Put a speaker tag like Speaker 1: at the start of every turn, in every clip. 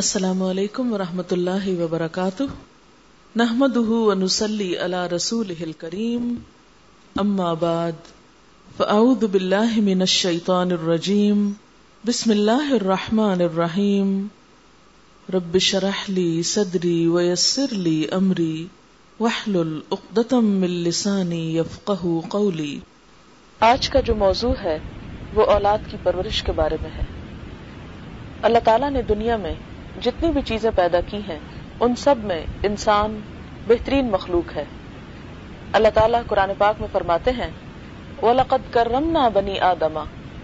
Speaker 1: السلام علیکم ورحمۃ اللہ وبرکاتہ۔ نحمد ونسلی علی رسول کریم اما بعد، فاعوذ باللہ من الشیطان الرجیم۔ بسم اللہ الرحمن الرحیم۔ رب شرح لی صدری ویسر لی امری۔ وحلل اقدتم من لسانی یفقہ قولی۔
Speaker 2: آج کا جو موضوع ہے، وہ اولاد کی پرورش کے بارے میں ہے۔ اللہ تعالیٰ نے دنیا میں جتنی بھی چیزیں پیدا کی ہیں، ان سب میں انسان بہترین مخلوق ہے۔ اللہ تعالیٰ قرآن پاک میں فرماتے ہیں وہ لقت کرم نہ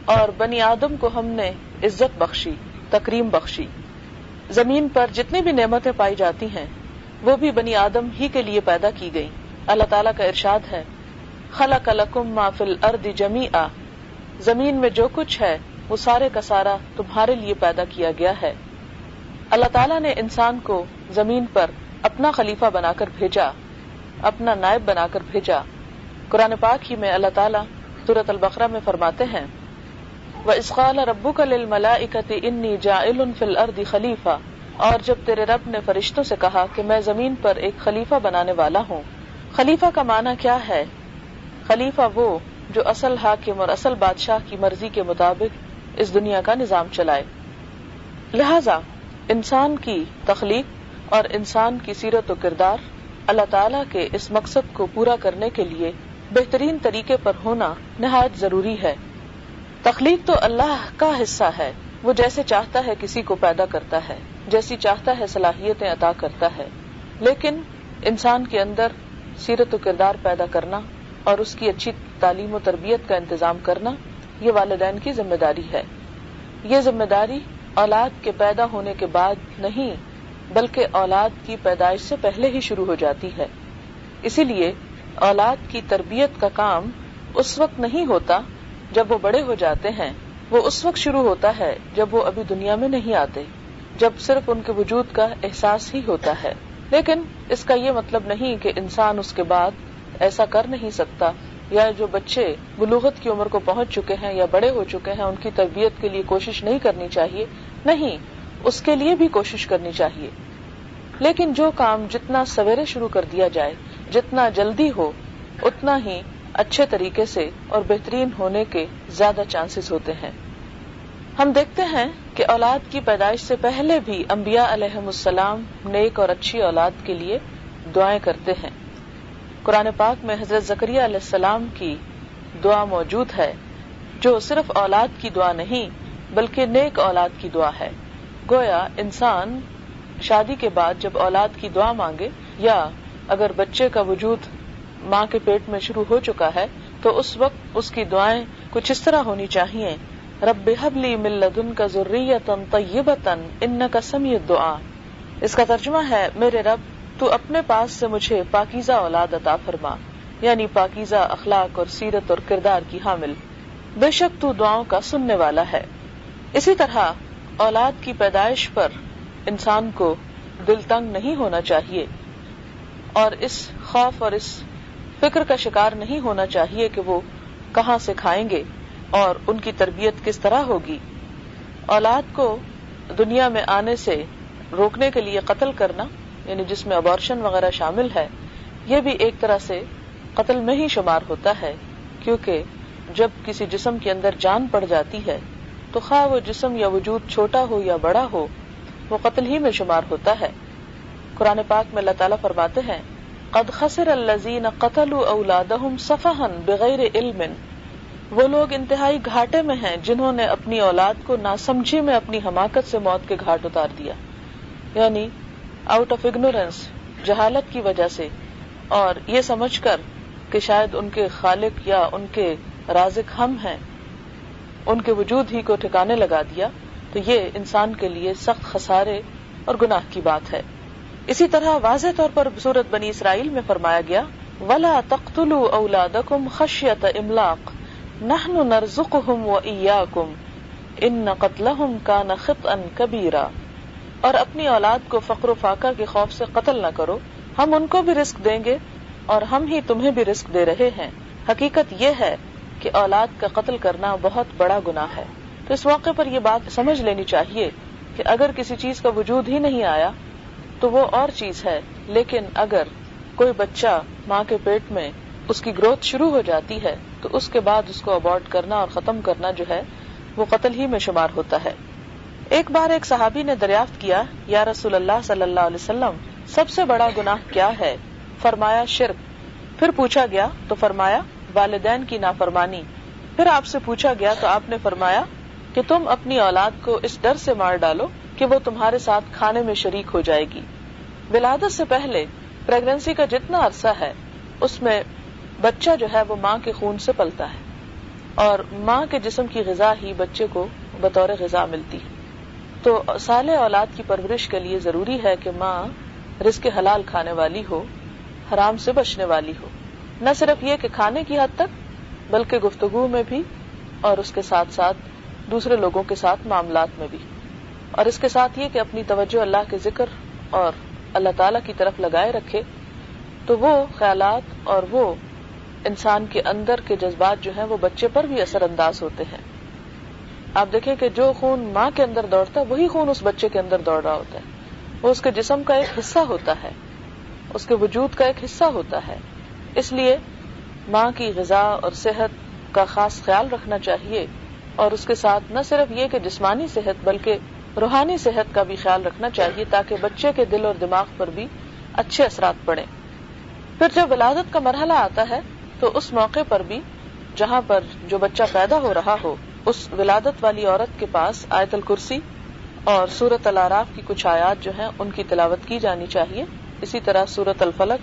Speaker 2: اور بنی آدم کو ہم نے عزت بخشی، تکریم بخشی۔ زمین پر جتنی بھی نعمتیں پائی جاتی ہیں، وہ بھی بنی آدم ہی کے لیے پیدا کی گئی اللہ تعالیٰ کا ارشاد ہے خلا کلکم ما فل ارد جمی زمین میں جو کچھ ہے، وہ سارے کا سارا تمہارے لیے پیدا کیا گیا ہے۔ اللہ تعالیٰ نے انسان کو زمین پر اپنا خلیفہ بنا کر بھیجا، اپنا نائب بنا کر بھیجا۔ قرآن پاک ہی میں اللہ تعالیٰ سورت البقرہ میں فرماتے ہیں وہ اسقال ربو کا انی جا فل اردی خلیفہ اور جب تیرے رب نے فرشتوں سے کہا کہ میں زمین پر ایک خلیفہ بنانے والا ہوں، خلیفہ کا معنی کیا ہے؟ خلیفہ وہ جو اصل حاکم اور اصل بادشاہ کی مرضی کے مطابق اس دنیا کا نظام چلائے۔ لہذا انسان کی تخلیق اور انسان کی سیرت و کردار اللہ تعالیٰ کے اس مقصد کو پورا کرنے کے لیے بہترین طریقے پر ہونا نہایت ضروری ہے۔ تخلیق تو اللہ کا حصہ ہے۔ وہ جیسے چاہتا ہے کسی کو پیدا کرتا ہے، جیسی چاہتا ہے صلاحیتیں عطا کرتا ہے۔ لیکن انسان کے اندر سیرت و کردار پیدا کرنا اور اس کی اچھی تعلیم و تربیت کا انتظام کرنا یہ والدین کی ذمہ داری ہے۔ یہ ذمہ داری اولاد کے پیدا ہونے کے بعد نہیں، بلکہ اولاد کی پیدائش سے پہلے ہی شروع ہو جاتی ہے۔ اسی لیے اولاد کی تربیت کا کام اس وقت نہیں ہوتا جب وہ بڑے ہو جاتے ہیں۔ وہ اس وقت شروع ہوتا ہے جب وہ ابھی دنیا میں نہیں آتے، جب صرف ان کے وجود کا احساس ہی ہوتا ہے۔ لیکن اس کا یہ مطلب نہیں کہ انسان اس کے بعد ایسا کر نہیں سکتا۔ یا جو بچے بلوغت کی عمر کو پہنچ چکے ہیں یا بڑے ہو چکے ہیں، ان کی تربیت کے لیے کوشش نہیں کرنی چاہیے۔ نہیں، اس کے لیے بھی کوشش کرنی چاہیے۔ لیکن جو کام جتنا سویرے شروع کر دیا جائے، جتنا جلدی ہو، اتنا ہی اچھے طریقے سے اور بہترین ہونے کے زیادہ چانسز ہوتے ہیں۔ ہم دیکھتے ہیں کہ اولاد کی پیدائش سے پہلے بھی انبیاء علیہ السلام نیک اور اچھی اولاد کے لیے دعائیں کرتے ہیں۔ قرآن پاک میں حضرت زکریہ علیہ السلام کی دعا موجود ہے، جو صرف اولاد کی دعا نہیں، بلکہ نیک اولاد کی دعا ہے۔ گویا انسان شادی کے بعد جب اولاد کی دعا مانگے، یا اگر بچے کا وجود ماں کے پیٹ میں شروع ہو چکا ہے، تو اس وقت اس کی دعائیں کچھ اس طرح ہونی چاہیے۔ رب حبلی ملدن کا ضروریتن طیبتن ان کا سمیت دعا اس کا ترجمہ ہے، میرے رب تو اپنے پاس سے مجھے پاکیزہ اولاد عطا فرما یعنی پاکیزہ اخلاق اور سیرت اور کردار کی حامل۔ بے شک تو دعاؤں کا سننے والا ہے۔ اسی طرح اولاد کی پیدائش پر انسان کو دل تنگ نہیں ہونا چاہیے۔ اور اس خوف اور اس فکر کا شکار نہیں ہونا چاہیے کہ وہ کہاں سے کھائیں گے اور ان کی تربیت کس طرح ہوگی۔ اولاد کو دنیا میں آنے سے روکنے کے لیے قتل کرنا یعنی جس میں ابارشن وغیرہ شامل ہے، یہ بھی ایک طرح سے قتل میں ہی شمار ہوتا ہے، کیونکہ جب کسی جسم کے اندر جان پڑ جاتی ہے، تو خواہ وہ جسم یا وجود چھوٹا ہو یا بڑا ہو، وہ قتل ہی میں شمار ہوتا ہے۔ قرآن پاک میں اللہ تعالیٰ فرماتے ہیں، قد خسر الزین قتل اولاد صفحن بغیر علم۔ وہ لوگ انتہائی گھاٹے میں ہیں جنہوں نے اپنی اولاد کو ناسمجھی میں اپنی حماقت سے موت کے گھاٹ اتار دیا۔ یعنی آؤٹ آف اگنورینس جہالت کی وجہ سے۔ اور یہ سمجھ کر کہ شاید ان کے خالق یا ان کے رازق ہم ہیں۔ ان کے وجود ہی کو ٹھکانے لگا دیا، تو یہ انسان کے لیے سخت خسارے اور گناہ کی بات ہے۔ اسی طرح واضح طور پر صورت بنی اسرائیل میں فرمایا گیا، ولا تختل اولاد کم خشیت املاق نہ نرزک ہم و کم ان نقتل کا نخت ان کبیرا اور اپنی اولاد کو فقر و فاقہ کے خوف سے قتل نہ کرو۔ ہم ان کو بھی رسک دیں گے اور ہم ہی تمہیں بھی رسک دے رہے ہیں۔ حقیقت یہ ہے کہ اولاد کا قتل کرنا بہت بڑا گناہ ہے۔ تو اس موقع پر یہ بات سمجھ لینی چاہیے کہ اگر کسی چیز کا وجود ہی نہیں آیا، تو وہ اور چیز ہے۔ لیکن اگر کوئی بچہ ماں کے پیٹ میں اس کی گروتھ شروع ہو جاتی ہے، تو اس کے بعد اس کو ابارٹ کرنا اور ختم کرنا جو ہے، وہ قتل ہی میں شمار ہوتا ہے۔ ایک بار ایک صحابی نے دریافت کیا، یا رسول اللہ صلی اللہ علیہ وسلم، سب سے بڑا گناہ کیا ہے؟ فرمایا، شرک۔ پھر پوچھا گیا، تو فرمایا، والدین کی نافرمانی۔ پھر آپ سے پوچھا گیا، تو آپ نے فرمایا کہ تم اپنی اولاد کو اس ڈر سے مار ڈالو کہ وہ تمہارے ساتھ کھانے میں شریک ہو جائے گی۔ ولادت سے پہلے پریگنسی کا جتنا عرصہ ہے، اس میں بچہ جو ہے، وہ ماں کے خون سے پلتا ہے۔ اور ماں کے جسم کی غذا ہی بچے کو بطور غذا ملتی ہے۔ تو سال اولاد کی پرورش کے لیے ضروری ہے کہ ماں رزق حلال کھانے والی ہو، حرام سے بچنے والی ہو۔ نہ صرف یہ کہ کھانے کی حد تک، بلکہ گفتگو میں بھی اور اس کے ساتھ ساتھ دوسرے لوگوں کے ساتھ معاملات میں بھی۔ اور اس کے ساتھ یہ کہ اپنی توجہ اللہ کے ذکر اور اللہ تعالی کی طرف لگائے رکھے، تو وہ خیالات اور وہ انسان کے اندر کے جذبات جو ہیں، وہ بچے پر بھی اثر انداز ہوتے ہیں۔ آپ دیکھیں کہ جو خون ماں کے اندر دوڑتا ہے، وہی خون اس بچے کے اندر دوڑ رہا ہوتا ہے۔ وہ اس کے جسم کا ایک حصہ ہوتا ہے۔ اس کے وجود کا ایک حصہ ہوتا ہے۔ اس لیے ماں کی غذا اور صحت کا خاص خیال رکھنا چاہیے۔ اور اس کے ساتھ نہ صرف یہ کہ جسمانی صحت، بلکہ روحانی صحت کا بھی خیال رکھنا چاہیے تاکہ بچے کے دل اور دماغ پر بھی اچھے اثرات پڑے۔ پھر جب ولادت کا مرحلہ آتا ہے، تو اس موقع پر بھی جہاں پر جو بچہ پیدا ہو رہا ہو اس ولادت والی عورت کے پاس آیت الکرسی اور سورت العراف کی کچھ آیات جو ہیں، ان کی تلاوت کی جانی چاہیے۔ اسی طرح سورت الفلق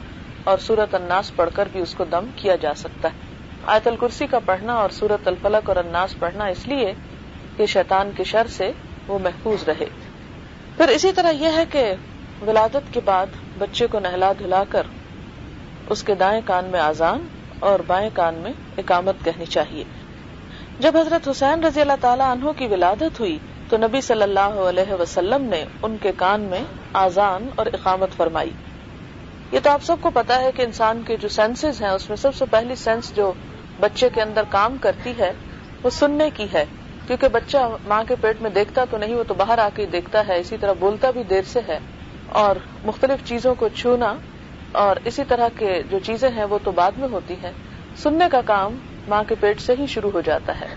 Speaker 2: اور سورت الناس پڑھ کر بھی اس کو دم کیا جا سکتا ہے۔ آیت الکرسی کا پڑھنا اور سورت الفلق اور الناس پڑھنا اس لیے کہ شیطان کے شر سے وہ محفوظ رہے۔ پھر اسی طرح یہ ہے کہ ولادت کے بعد بچے کو نہلا دھلا کر اس کے دائیں کان میں آزان اور بائیں کان میں اقامت کہنی چاہیے۔ جب حضرت حسین رضی اللہ تعالیٰ عنہ کی ولادت ہوئی تو نبی صلی اللہ علیہ وسلم نے ان کے کان میں آزان اور اقامت فرمائی۔ یہ تو آپ سب کو پتا ہے کہ انسان کے جو سینسز ہیں، اس میں سب سے پہلی سینس جو بچے کے اندر کام کرتی ہے، وہ سننے کی ہے۔ کیونکہ بچہ ماں کے پیٹ میں دیکھتا تو نہیں، وہ تو باہر آ کے دیکھتا ہے، اسی طرح بولتا بھی دیر سے ہے۔ اور مختلف چیزوں کو چھونا اور اسی طرح کے جو چیزیں ہیں، وہ تو بعد میں ہوتی ہیں۔ سننے کا کام ماں کے پیٹ سے ہی شروع ہو جاتا ہے۔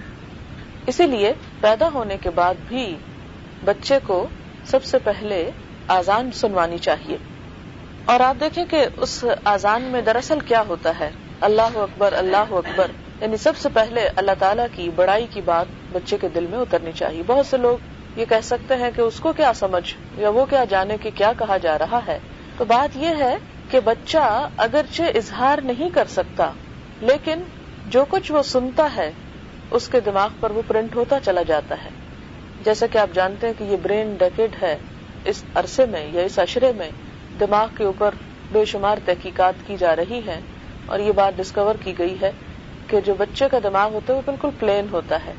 Speaker 2: اسی لیے پیدا ہونے کے بعد بھی بچے کو سب سے پہلے آزان سنوانی چاہیے۔ اور آپ دیکھیں کہ اس آزان میں دراصل کیا ہوتا ہے۔ اللہ اکبر اللہ اکبر۔ یعنی سب سے پہلے اللہ تعالیٰ کی بڑائی کی بات بچے کے دل میں اترنی چاہیے۔ بہت سے لوگ یہ کہہ سکتے ہیں کہ اس کو کیا سمجھ یا وہ کیا جانے کہ کیا کہا جا رہا ہے۔ تو بات یہ ہے کہ بچہ اگرچہ اظہار نہیں کر سکتا، لیکن جو کچھ وہ سنتا ہے، اس کے دماغ پر وہ پرنٹ ہوتا چلا جاتا ہے۔ جیسا کہ آپ جانتے ہیں کہ یہ برین ڈیکڈ ہے، اس عرصے میں یا اس اشرے میں دماغ کے اوپر بے شمار تحقیقات کی جا رہی ہے اور یہ بات ڈسکور کی گئی ہے کہ جو بچے کا دماغ ہوتا ہے وہ بالکل پلین ہوتا ہے۔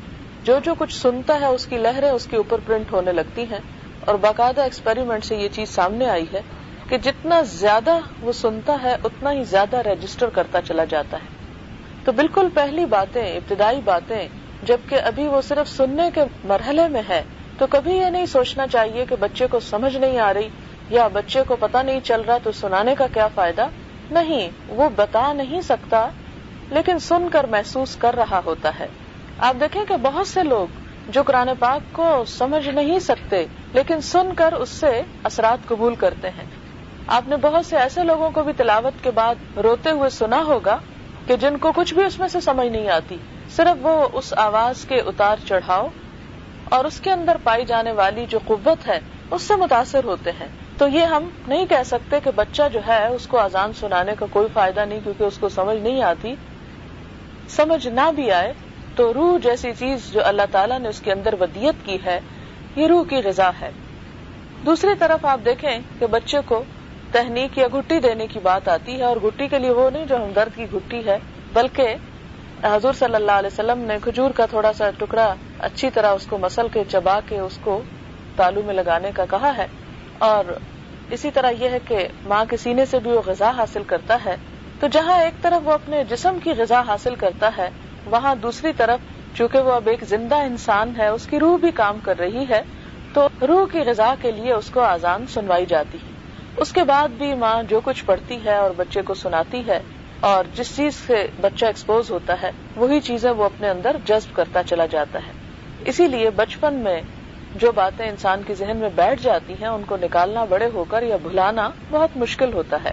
Speaker 2: جو جو کچھ سنتا ہے، اس کی لہریں اس کے اوپر پرنٹ ہونے لگتی ہیں۔ اور باقاعدہ ایکسپیریمنٹ سے یہ چیز سامنے آئی ہے کہ جتنا زیادہ وہ سنتا ہے، اتنا ہی زیادہ رجسٹر کرتا چلا جاتا ہے۔ تو بالکل پہلی باتیں، ابتدائی باتیں، جبکہ ابھی وہ صرف سننے کے مرحلے میں ہے، تو کبھی یہ نہیں سوچنا چاہیے کہ بچے کو سمجھ نہیں آ رہی یا بچے کو پتا نہیں چل رہا تو سنانے کا کیا فائدہ؟ نہیں، وہ بتا نہیں سکتا، لیکن سن کر محسوس کر رہا ہوتا ہے۔ آپ دیکھیں کہ بہت سے لوگ جو قرآن پاک کو سمجھ نہیں سکتے، لیکن سن کر اس سے اثرات قبول کرتے ہیں۔ آپ نے بہت سے ایسے لوگوں کو بھی تلاوت کے بعد روتے ہوئے سنا ہوگا کہ جن کو کچھ بھی اس میں سے سمجھ نہیں آتی، صرف وہ اس آواز کے اتار چڑھاؤ اور اس کے اندر پائی جانے والی جو قوت ہے، اس سے متاثر ہوتے ہیں۔ تو یہ ہم نہیں کہہ سکتے کہ بچہ جو ہے، اس کو آزان سنانے کا کوئی فائدہ نہیں، کیونکہ اس کو سمجھ نہیں آتی۔ سمجھ نہ بھی آئے تو روح جیسی چیز جو اللہ تعالیٰ نے اس کے اندر ودیت کی ہے، یہ روح کی غذا ہے۔ دوسری طرف آپ دیکھیں کہ بچے کو تہنیک یا گٹی دینے کی بات آتی ہے اور گٹی کے لیے وہ نہیں جو ہمدرد کی گٹی ہے، بلکہ حضور صلی اللہ علیہ وسلم نے کھجور کا تھوڑا سا ٹکڑا اچھی طرح اس کو مسل کے، چبا کے اس کو تالو میں لگانے کا کہا ہے۔ اور اسی طرح یہ ہے کہ ماں کے سینے سے بھی وہ غذا حاصل کرتا ہے۔ تو جہاں ایک طرف وہ اپنے جسم کی غذا حاصل کرتا ہے، وہاں دوسری طرف چونکہ وہ اب ایک زندہ انسان ہے، اس کی روح بھی کام کر رہی ہے، تو روح کی غذا کے لیے اس کو آزان سنوائی جاتی ہے۔ اس کے بعد بھی ماں جو کچھ پڑھتی ہے اور بچے کو سناتی ہے اور جس چیز سے بچہ ایکسپوز ہوتا ہے، وہی چیزیں وہ اپنے اندر جذب کرتا چلا جاتا ہے۔ اسی لیے بچپن میں جو باتیں انسان کے ذہن میں بیٹھ جاتی ہیں، ان کو نکالنا، بڑے ہو کر یا بھلانا بہت مشکل ہوتا ہے۔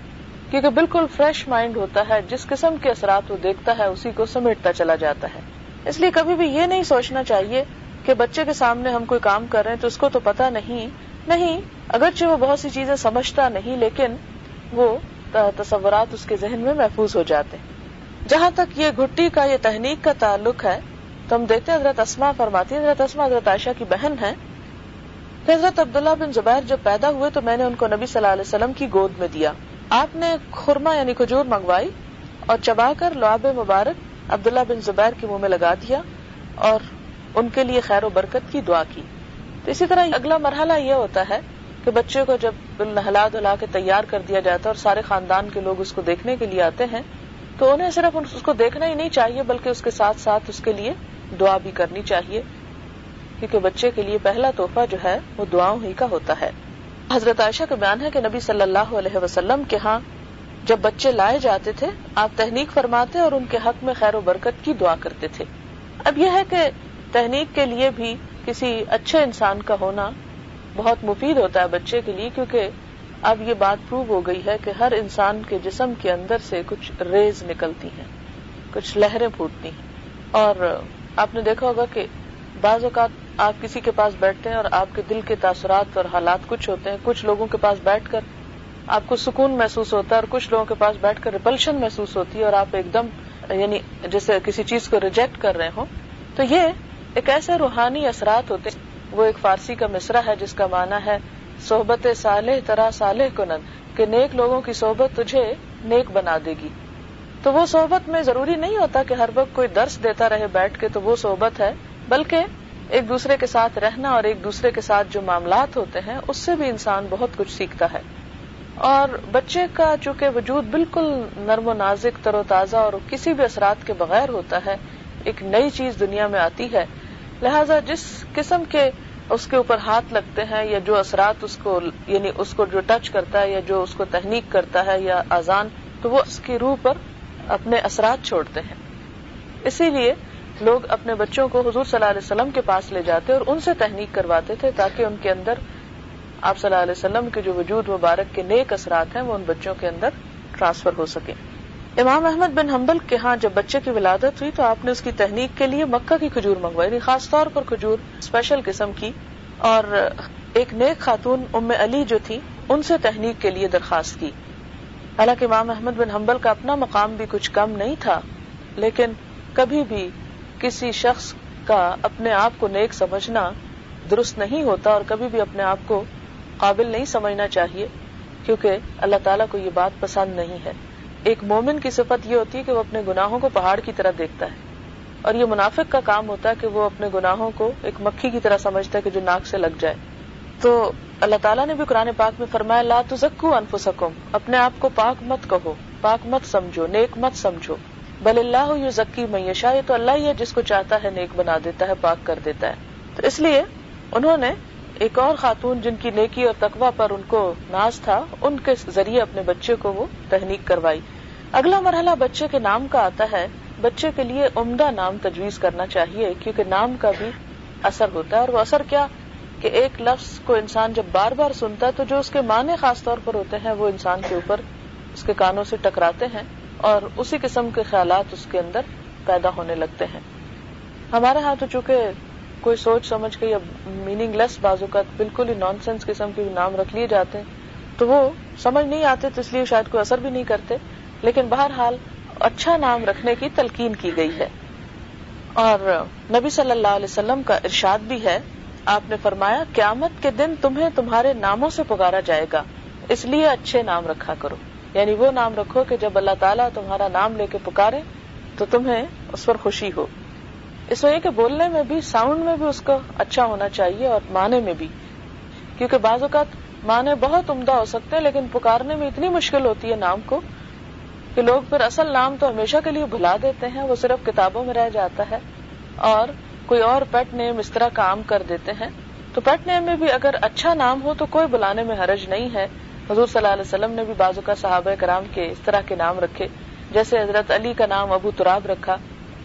Speaker 2: کیونکہ بالکل فریش مائنڈ ہوتا ہے، جس قسم کے اثرات وہ دیکھتا ہے، اسی کو سمیٹتا چلا جاتا ہے۔ اس لیے کبھی بھی یہ نہیں سوچنا چاہیے کہ بچے کے سامنے ہم کوئی کام کر رہے ہیں تو اس کو تو پتا نہیں نہیں، اگرچہ وہ بہت سی چیزیں سمجھتا نہیں، لیکن وہ تصورات اس کے ذہن میں محفوظ ہو جاتے ہیں۔ جہاں تک یہ گھٹی کا، یہ تحنیک کا تعلق ہے، تو ہم دیکھتے ہیں حضرت اسما فرماتی حضرت اسما حضرت عائشہ کی بہن ہے کہ حضرت عبداللہ بن زبیر جب پیدا ہوئے، تو میں نے ان کو نبی صلی اللہ علیہ وسلم کی گود میں دیا۔ آپ نے خورما یعنی کھجور منگوائی اور چبا کر لعاب مبارک عبداللہ بن زبیر کے منہ میں لگا دیا اور ان کے لیے خیر و برکت کی دعا کی۔ تو اسی طرح اگلا مرحلہ یہ ہوتا ہے کہ بچے کو جب نہلا دھلا کے تیار کر دیا جاتا ہے اور سارے خاندان کے لوگ اس کو دیکھنے کے لیے آتے ہیں، تو انہیں صرف اس کو دیکھنا ہی نہیں چاہیے، بلکہ اس کے ساتھ ساتھ اس کے لیے دعا بھی کرنی چاہیے۔ کیونکہ بچے کے لیے پہلا تحفہ جو ہے، وہ دعاؤں ہی کا ہوتا ہے۔ حضرت عائشہ کا بیان ہے کہ نبی صلی اللہ علیہ وسلم کے ہاں جب بچے لائے جاتے تھے، آپ تحنیک فرماتے اور ان کے حق میں خیر و برکت کی دعا کرتے تھے۔ اب یہ ہے کہ تحنیک کے لیے بھی کسی اچھے انسان کا ہونا بہت مفید ہوتا ہے بچے کے لیے، کیونکہ اب یہ بات پروو ہو گئی ہے کہ ہر انسان کے جسم کے اندر سے کچھ ریز نکلتی ہیں، کچھ لہریں پھوٹتی ہیں۔ اور آپ نے دیکھا ہوگا کہ بعض اوقات آپ کسی کے پاس بیٹھتے ہیں اور آپ کے دل کے تاثرات اور حالات کچھ ہوتے ہیں، کچھ لوگوں کے پاس بیٹھ کر آپ کو سکون محسوس ہوتا ہے اور کچھ لوگوں کے پاس بیٹھ کر ریپلشن محسوس ہوتی ہے اور آپ ایک دم یعنی جیسے کسی چیز کو ریجیکٹ کر رہے ہوں۔ تو یہ ایک ایسے روحانی اثرات ہوتے ہیں، وہ ایک فارسی کا مصرا ہے جس کا معنی ہے صحبت صالح، طرح صالح کنن، کہ نیک لوگوں کی صحبت تجھے نیک بنا دے گی۔ تو وہ صحبت میں ضروری نہیں ہوتا کہ ہر وقت کوئی درس دیتا رہے بیٹھ کے تو وہ صحبت ہے، بلکہ ایک دوسرے کے ساتھ رہنا اور ایک دوسرے کے ساتھ جو معاملات ہوتے ہیں، اس سے بھی انسان بہت کچھ سیکھتا ہے۔ اور بچے کا چونکہ وجود بالکل نرم و نازک، تر و تازہ اور کسی بھی اثرات کے بغیر ہوتا ہے، ایک نئی چیز دنیا میں آتی ہے۔ لہذا جس قسم کے اس کے اوپر ہاتھ لگتے ہیں یا جو اثرات اس کو یعنی اس کو جو ٹچ کرتا ہے یا جو اس کو تحنیک کرتا ہے یا آزان تو وہ اس کی روح پر اپنے اثرات چھوڑتے ہیں۔ اسی لیے لوگ اپنے بچوں کو حضور صلی اللہ علیہ وسلم کے پاس لے جاتے اور ان سے تحنیک کرواتے تھے تاکہ ان کے اندر آپ صلی اللہ علیہ وسلم کے جو وجود مبارک کے نیک اثرات ہیں وہ ان بچوں کے اندر ٹرانسفر ہو سکے امام احمد بن حنبل کے ہاں جب بچے کی ولادت ہوئی تو آپ نے اس کی تحنیک کے لیے مکہ کی کھجور منگوائی تھی، خاص طور پر کھجور اسپیشل قسم کی۔ اور ایک نیک خاتون ام علی جو تھی، ان سے تحنیک کے لیے درخواست کی۔ حالانکہ امام احمد بن حنبل کا اپنا مقام بھی کچھ کم نہیں تھا، لیکن کبھی بھی کسی شخص کا اپنے آپ کو نیک سمجھنا درست نہیں ہوتا اور کبھی بھی اپنے آپ کو قابل نہیں سمجھنا چاہیے، کیونکہ اللہ تعالیٰ کو یہ بات پسند نہیں ہے۔ ایک مومن کی صفت یہ ہوتی ہے کہ وہ اپنے گناہوں کو پہاڑ کی طرح دیکھتا ہے اور یہ منافق کا کام ہوتا ہے کہ وہ اپنے گناہوں کو ایک مکھی کی طرح سمجھتا ہے کہ جو ناک سے لگ جائے۔ تو اللہ تعالیٰ نے بھی قرآن پاک میں فرمایا، لا تزکو انفسکم، اپنے آپ کو پاک مت کہو، پاک مت سمجھو، نیک مت سمجھو۔ بل اللہ یو ذکی میشا یہ تو اللہ ہی ہے جس کو چاہتا ہے نیک بنا دیتا ہے، پاک کر دیتا ہے۔ تو اس لیے انہوں نے ایک اور خاتون جن کی نیکی اور تقوا پر ان کو ناز تھا، ان کے ذریعے اپنے بچے کو وہ تحنیک کروائی۔ اگلا مرحلہ بچے کے نام کا آتا ہے۔ بچے کے لیے عمدہ نام تجویز کرنا چاہیے، کیونکہ نام کا بھی اثر ہوتا ہے۔ اور وہ اثر کیا؟ کہ ایک لفظ کو انسان جب بار بار سنتا ہے، تو جو اس کے معنی خاص طور پر ہوتے ہیں، وہ انسان کے اوپر اس کے کانوں سے ٹکراتے ہیں اور اسی قسم کے خیالات اس کے اندر پیدا ہونے لگتے ہیں۔ ہمارے ہاں تو چونکہ کوئی سوچ سمجھ کے یا میننگ لیس بازو کا بالکل ہی نان سینس قسم کے نام رکھ لیے جاتے ہیں، تو وہ سمجھ نہیں آتے، تو اس لیے شاید کوئی اثر بھی نہیں کرتے۔ لیکن بہرحال اچھا نام رکھنے کی تلقین کی گئی ہے۔ اور نبی صلی اللہ علیہ وسلم کا ارشاد بھی ہے، آپ نے فرمایا، قیامت کے دن تمہیں تمہارے ناموں سے پکارا جائے گا۔ اس لیے اچھے نام رکھا کرو۔ یعنی وہ نام رکھو کہ جب اللہ تعالیٰ تمہارا نام لے کے پکارے تو تمہیں اس پر خوشی ہو۔ اس وجہ کہ بولنے میں بھی ساؤنڈ میں بھی اس کو اچھا ہونا چاہیے اور معنی میں بھی۔ کیونکہ بعض اوقات معنی بہت عمدہ ہو سکتے ہیں، لیکن پکارنے میں اتنی مشکل ہوتی ہے نام کو کہ لوگ پھر اصل نام تو ہمیشہ کے لیے بھلا دیتے ہیں، وہ صرف کتابوں میں رہ جاتا ہے۔ اور کوئی اور پیٹ نیم اس طرح کام کر دیتے ہیں۔ تو پیٹ نیم میں بھی اگر اچھا نام ہو تو کوئی بلانے میں حرج نہیں ہے۔ حضور صلی اللہ علیہ وسلم نے بھی بازو کا صحابہ کرام کے اس طرح کے نام رکھے۔ جیسے حضرت علی کا نام ابو تراب رکھا،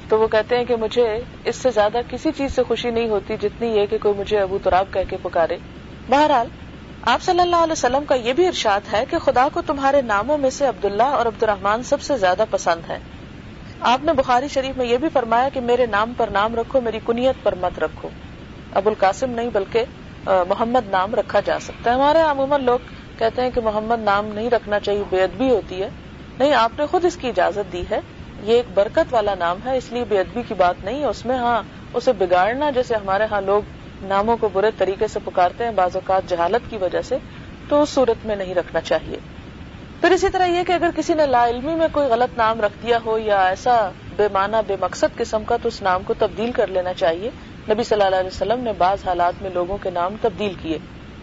Speaker 2: تو وہ کہتے ہیں کہ مجھے اس سے زیادہ کسی چیز سے خوشی نہیں ہوتی جتنی یہ کہ کوئی مجھے ابو تراب کہہ کے پکارے۔ بہرحال آپ صلی اللہ علیہ وسلم کا یہ بھی ارشاد ہے کہ خدا کو تمہارے ناموں میں سے عبداللہ اور عبد الرحمان سب سے زیادہ پسند ہے آپ نے بخاری شریف میں یہ بھی فرمایا کہ میرے نام پر نام رکھو، میری کنیت پر مت رکھو۔ ابو القاسم نہیں بلکہ محمد نام رکھا جا سکتا ہے۔ ہمارے عموماً لوگ کہتے ہیں کہ محمد نام نہیں رکھنا چاہیے، بے ادبی ہوتی ہے۔ نہیں، آپ نے خود اس کی اجازت دی ہے۔ یہ ایک برکت والا نام ہے، اس لیے بے ادبی کی بات نہیں ہے۔ اس میں ہاں اسے بگاڑنا، جیسے ہمارے ہاں لوگ ناموں کو برے طریقے سے پکارتے ہیں، بعض اوقات جہالت کی وجہ سے، تو اس صورت میں نہیں رکھنا چاہیے۔ پھر اسی طرح یہ کہ اگر کسی نے لا علمی میں کوئی غلط نام رکھ دیا ہو یا ایسا بے معنی، بے مقصد قسم کا، تو اس نام کو تبدیل کر لینا چاہیے۔ نبی صلی اللہ علیہ وسلم نے بعض حالات میں لوگوں کے نام تبدیل کیے۔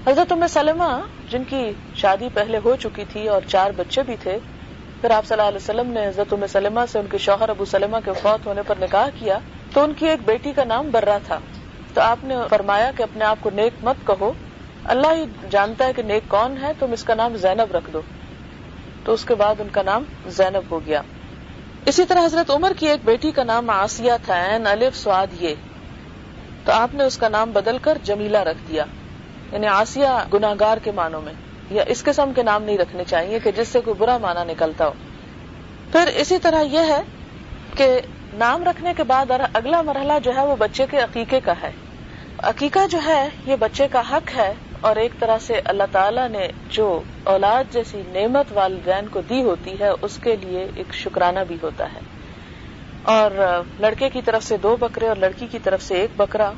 Speaker 2: حضرت ام سلمہ، جن کی شادی پہلے ہو چکی تھی اور چار بچے بھی تھے، پھر آپ صلی اللہ علیہ وسلم نے حضرت ام سلمہ سے ان کے شوہر ابو سلمہ کے فوت ہونے پر نکاح کیا، تو ان کی ایک بیٹی کا نام برا تھا۔ تو آپ نے فرمایا کہ اپنے آپ کو نیک مت کہو۔ اللہ ہی جانتا ہے کہ نیک کون ہے، تم اس کا نام زینب رکھ دو۔ تو اس کے بعد ان کا نام زینب ہو گیا۔ اسی طرح حضرت عمر کی ایک بیٹی کا نام آسیہ تھا الف سواد یہ۔ تو آپ نے اس کا نام بدل کر جمیلا رکھ دیا۔ یعنی آسیہ گناگار کے معنوں میں، یا اس قسم کے نام نہیں رکھنے چاہیے کہ جس سے کوئی برا معنی نکلتا ہو۔ پھر اسی طرح یہ ہے کہ نام رکھنے کے بعد اگلا مرحلہ جو ہے وہ بچے کے عقیقے کا ہے۔ عقیقہ جو ہے، یہ بچے کا حق ہے اور ایک طرح سے اللہ تعالیٰ نے جو اولاد جیسی نعمت والدین کو دی ہوتی ہے، اس کے لیے ایک شکرانہ بھی ہوتا ہے۔ اور لڑکے کی طرف سے دو بکرے اور لڑکی کی طرف سے ایک بکرا۔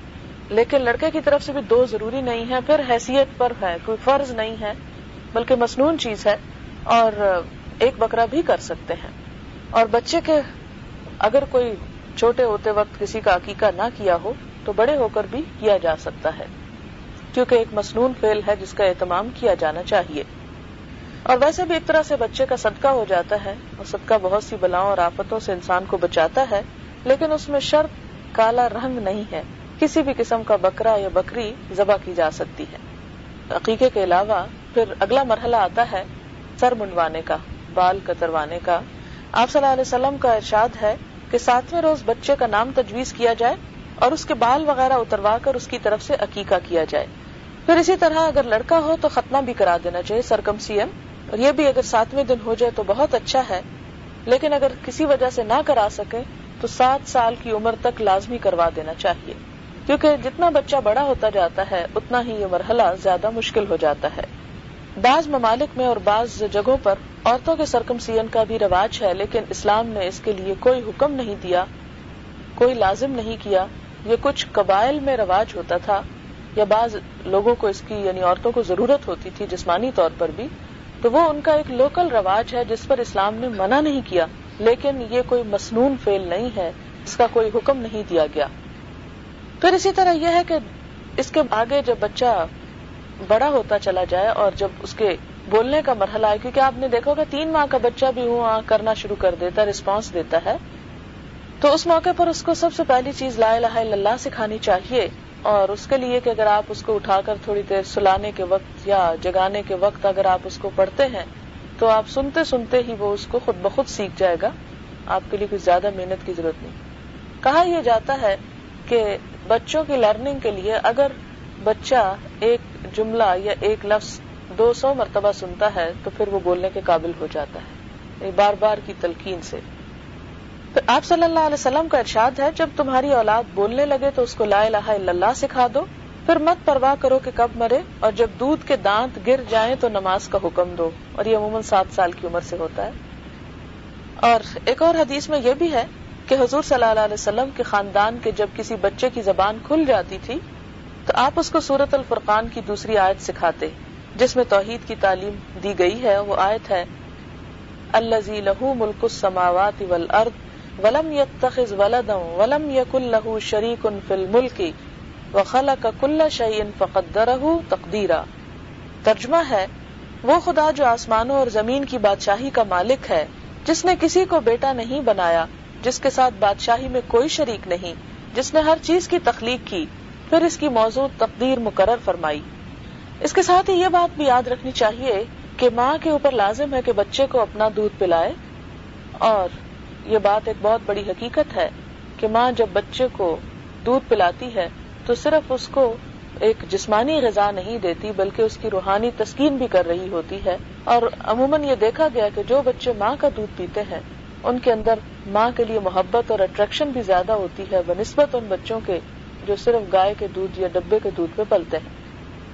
Speaker 2: لیکن لڑکے کی طرف سے بھی دو ضروری نہیں ہے پھر حیثیت پر ہے، کوئی فرض نہیں ہے، بلکہ مصنون چیز ہے۔ اور ایک بکرا بھی کر سکتے ہیں۔ اور بچے کے اگر کوئی چھوٹے ہوتے وقت کسی کا عقیقہ نہ کیا ہو تو بڑے ہو کر بھی کیا جا سکتا ہے، کیونکہ ایک مصنون فیل ہے جس کا اہتمام کیا جانا چاہیے۔ اور ویسے بھی ایک طرح سے بچے کا صدقہ ہو جاتا ہے، اور صدقہ بہت سی بلاؤں اور آفتوں سے انسان کو بچاتا ہے، لیکن اس میں شرط کالا رنگ نہیں ہے۔ کسی بھی قسم کا بکرا یا بکری ذبح کی جا سکتی ہے۔ عقیقے کے علاوہ پھر اگلا مرحلہ آتا ہے سر منڈوانے کا، بال کتروانے کا۔ آپ صلی اللہ علیہ وسلم کا ارشاد ہے کہ ساتویں روز بچے کا نام تجویز کیا جائے اور اس کے بال وغیرہ اتروا کر اس کی طرف سے عقیقہ کیا جائے۔ پھر اسی طرح اگر لڑکا ہو تو ختنہ بھی کرا دینا چاہیے، سرکم سی ایم۔ اور یہ بھی اگر ساتویں دن ہو جائے تو بہت اچھا ہے، لیکن اگر کسی وجہ سے نہ کرا سکے تو سات سال کی عمر تک لازمی کروا دینا چاہیے۔ کیونکہ جتنا بچہ بڑا ہوتا جاتا ہے، اتنا ہی یہ مرحلہ زیادہ مشکل ہو جاتا ہے۔ بعض ممالک میں اور بعض جگہوں پر عورتوں کے سرکم سین کا بھی رواج ہے، لیکن اسلام نے اس کے لیے کوئی حکم نہیں دیا، کوئی لازم نہیں کیا۔ یہ کچھ قبائل میں رواج ہوتا تھا یا بعض لوگوں کو اس کی یعنی عورتوں کو ضرورت ہوتی تھی جسمانی طور پر بھی، تو وہ ان کا ایک لوکل رواج ہے جس پر اسلام نے منع نہیں کیا، لیکن یہ کوئی مصنون فیل نہیں ہے، اس کا کوئی حکم نہیں دیا گیا۔ پھر اسی طرح یہ ہے کہ اس کے آگے جب بچہ بڑا ہوتا چلا جائے اور جب اس کے بولنے کا مرحلہ ہے کیونکہ آپ نے دیکھا ہوگا تین ماہ کا بچہ بھی ہوں کرنا شروع کر دیتا رسپانس دیتا ہے تو اس موقع پر اس کو سب سے پہلی چیز لا الہ الا اللہ سکھانی چاہیے اور اس کے لیے کہ اگر آپ اس کو اٹھا کر تھوڑی دیر سلانے کے وقت یا جگانے کے وقت اگر آپ اس کو پڑھتے ہیں تو آپ سنتے سنتے ہی وہ اس کو خود بخود سیکھ جائے گا۔ آپ کے لیے کچھ زیادہ محنت کی ضرورت نہیں۔ کہا یہ جاتا ہے کہ بچوں کی لرننگ کے لیے اگر بچہ ایک جملہ یا ایک لفظ دو سو مرتبہ سنتا ہے تو پھر وہ بولنے کے قابل ہو جاتا ہے۔ بار بار کی تلقین سے۔ پھر آپ صلی اللہ علیہ وسلم کا ارشاد ہے، جب تمہاری اولاد بولنے لگے تو اس کو لا الہ الا اللہ سکھا دو۔ پھر مت پرواہ کرو کہ کب مرے اور جب دودھ کے دانت گر جائیں تو نماز کا حکم دو۔ اور یہ عموماً سات سال کی عمر سے ہوتا ہے۔ اور ایک اور حدیث میں یہ بھی ہے کہ حضور صلی اللہ علیہ وسلم کے خاندان کے جب کسی بچے کی زبان کھل جاتی تھی، تو آپ اس کو سورت الفرقان کی دوسری آیت سکھاتے، جس میں توحید کی تعلیم دی گئی ہے۔ وہ آیت ہے اللہ لہو ملک السماوات والارض ولم يتخذ ولدا ولم يكن له شريك في الملك وخلق كل شيء فقدره تقديرا۔ ترجمہ ہے، وہ خدا جو آسمانوں اور زمین کی بادشاہی کا مالک ہے، جس نے کسی کو بیٹا نہیں بنایا، جس کے ساتھ بادشاہی میں کوئی شریک نہیں، جس نے ہر چیز کی تخلیق کی، پھر اس کی موضوع تقدیر مقرر فرمائی۔ اس کے ساتھ ہی یہ بات بھی یاد رکھنی چاہیے کہ ماں کے اوپر لازم ہے کہ بچے کو اپنا دودھ پلائے اور یہ بات ایک بہت بڑی حقیقت ہے کہ ماں جب بچے کو دودھ پلاتی ہے تو صرف اس کو ایک جسمانی غذا نہیں دیتی، بلکہ اس کی روحانی تسکین بھی کر رہی ہوتی ہے۔ اور عموماً یہ دیکھا گیا کہ جو بچے ماں کا دودھ پیتے ہیں، ان کے اندر ماں کے لیے محبت اور اٹریکشن بھی زیادہ ہوتی ہے، بنسبت ان بچوں کے جو صرف گائے کے دودھ یا ڈبے کے دودھ پہ پلتے ہیں۔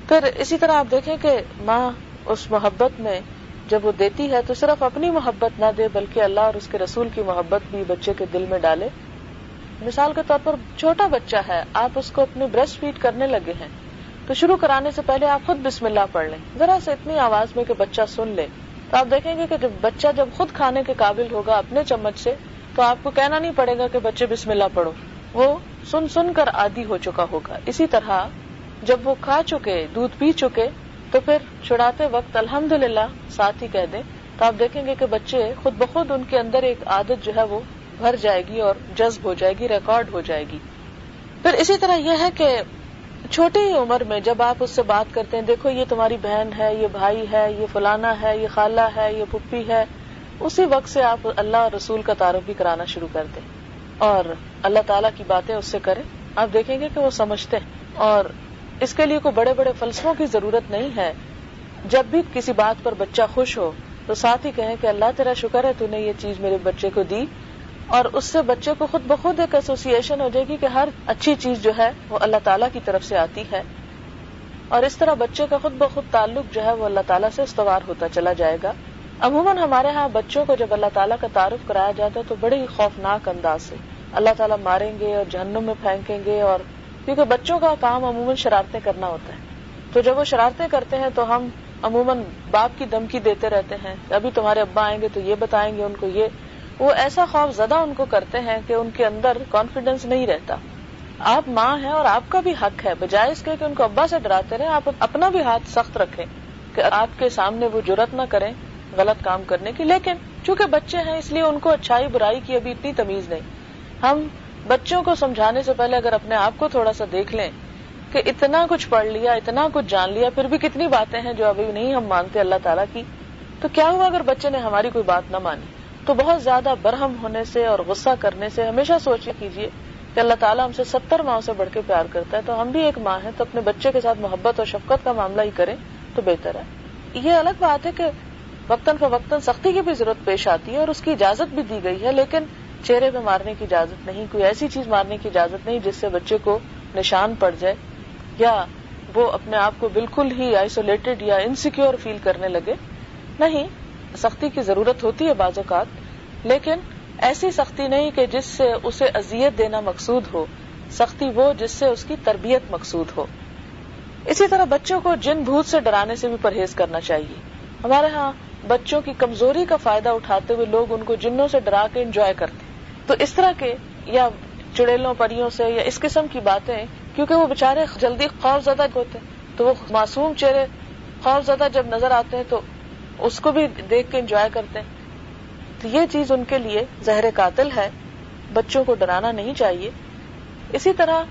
Speaker 2: پھر اسی طرح آپ دیکھیں کہ ماں اس محبت میں جب وہ دیتی ہے تو صرف اپنی محبت نہ دے، بلکہ اللہ اور اس کے رسول کی محبت بھی بچے کے دل میں ڈالے۔ مثال کے طور پر چھوٹا بچہ ہے، آپ اس کو اپنی برسٹ فیڈ کرنے لگے ہیں۔ تو شروع کرانے سے پہلے آپ خود بسم اللہ پڑھ لیں۔ ذرا سے اتنی آواز میں کہ بچہ سن لے۔ تو آپ دیکھیں گے کہ جب بچہ جب خود کھانے کے قابل ہوگا اپنے چمچ سے، تو آپ کو کہنا نہیں پڑے گا کہ بچے بسم اللہ پڑھو۔ وہ سن سن کر عادی ہو چکا ہوگا۔ اسی طرح جب وہ کھا چکے، دودھ پی چکے تو پھر چھڑاتے وقت الحمد للہ ساتھ ہی کہہ دیں تو آپ دیکھیں گے کہ بچے خود بخود ان کے اندر ایک عادت جو ہے وہ بھر جائے گی اور جذب ہو جائے گی، ریکارڈ ہو جائے گی۔ پھر اسی طرح یہ ہے کہ چھوٹی ہی عمر میں جب آپ اس سے بات کرتے ہیں، دیکھو یہ تمہاری بہن ہے، یہ بھائی ہے، یہ فلانا ہے، یہ خالہ ہے، یہ پپی ہے، اسی وقت سے آپ اللہ اور رسول کا تعارف بھی کرانا شروع کر دیں۔ اور اللہ تعالیٰ کی باتیں اس سے کریں۔ آپ دیکھیں گے کہ وہ سمجھتے ہیں اور اس کے لیے کوئی بڑے بڑے فلسفوں کی ضرورت نہیں ہے۔ جب بھی کسی بات پر بچہ خوش ہو، تو ساتھ ہی کہیں کہ اللہ تیرا شکر ہے، تو نے یہ چیز میرے بچے کو دی۔ اور اس سے بچے کو خود بخود ایک ایسوسیشن ہو جائے گی کہ ہر اچھی چیز جو ہے، وہ اللہ تعالیٰ کی طرف سے آتی ہے۔ اور اس طرح بچے کا خود بخود تعلق جو ہے، وہ اللہ تعالیٰ سے استوار ہوتا چلا جائے گا۔ عموماً ہمارے ہاں بچوں کو جب اللہ تعالیٰ کا تعارف کرایا جاتا ہے، تو بڑے ہی خوفناک انداز سے اللہ تعالیٰ ماریں گے اور جہنم میں پھینکیں گے اور کیونکہ بچوں کا کام عموماً شرارتیں کرنا ہوتا ہے۔ تو جب وہ شرارتیں کرتے ہیں تو ہم عموماً باپ کی دمکی دیتے رہتے ہیں۔ ابھی تمہارے ابا آئیں گے تو یہ بتائیں گے ان کو یہ۔ وہ ایسا خوف زدہ ان کو کرتے ہیں کہ ان کے اندر کانفیڈینس نہیں رہتا۔ آپ ماں ہیں اور آپ کا بھی حق ہے۔ بجائے اس کے کہ ان کو ابا سے ڈراتے رہے آپ اپنا بھی ہاتھ سخت رکھیں کہ آپ کے سامنے وہ جرت نہ کریں غلط کام کرنے کی۔ لیکن چونکہ بچے ہیں، اس لیے ان کو اچھائی برائی کی ابھی اتنی تمیز نہیں۔ ہم بچوں کو سمجھانے سے پہلے اگر اپنے آپ کو تھوڑا سا دیکھ لیں کہ اتنا کچھ پڑھ لیا، اتنا کچھ جان لیا، پھر بھی کتنی باتیں ہیں جو ابھی نہیں ہم مانتے اللہ تعالیٰ کی، تو کیا ہوا اگر بچے نے ہماری کوئی بات نہ مانی؟ تو بہت زیادہ برہم ہونے سے اور غصہ کرنے سے ہمیشہ سوچ کیجیے کہ اللہ تعالیٰ ہم سے ستر ماہ سے بڑھ کے پیار کرتا ہے، تو ہم بھی ایک ماں ہیں، تو اپنے بچے کے ساتھ محبت اور شفقت کا معاملہ ہی کریں تو بہتر ہے۔ یہ الگ بات ہے کہ وقتاً فوقتاً سختی کی بھی ضرورت پیش آتی ہے اور اس کی اجازت بھی دی گئی ہے، لیکن چہرے پہ مارنے کی اجازت نہیں، کوئی ایسی چیز مارنے کی اجازت نہیں جس سے بچے کو نشان پڑ جائے یا وہ اپنے آپ کو بالکل ہی آئسولیٹڈ یا انسیکیور فیل کرنے لگے۔ نہیں، سختی کی ضرورت ہوتی ہے بعض اوقات، لیکن ایسی سختی نہیں کہ جس سے اسے اذیت دینا مقصود ہو، سختی وہ جس سے اس کی تربیت مقصود ہو۔ اسی طرح بچوں کو جن بھوت سے ڈرانے سے بھی پرہیز کرنا چاہیے۔ ہمارے ہاں بچوں کی کمزوری کا فائدہ اٹھاتے ہوئے لوگ ان کو جنوں سے ڈرا کے انجوائے کرتے تو اس طرح کے یا چڑیلوں پریوں سے یا اس قسم کی باتیں، کیونکہ وہ بےچارے جلدی خوف زدہ ہوتے ہیں، تو وہ معصوم چہرے خوف زدہ جب نظر آتے ہیں تو اس کو بھی دیکھ کے انجوائے کرتے ہیں۔ تو یہ چیز ان کے لیے زہر قاتل ہے، بچوں کو ڈرانا نہیں چاہیے۔ اسی طرح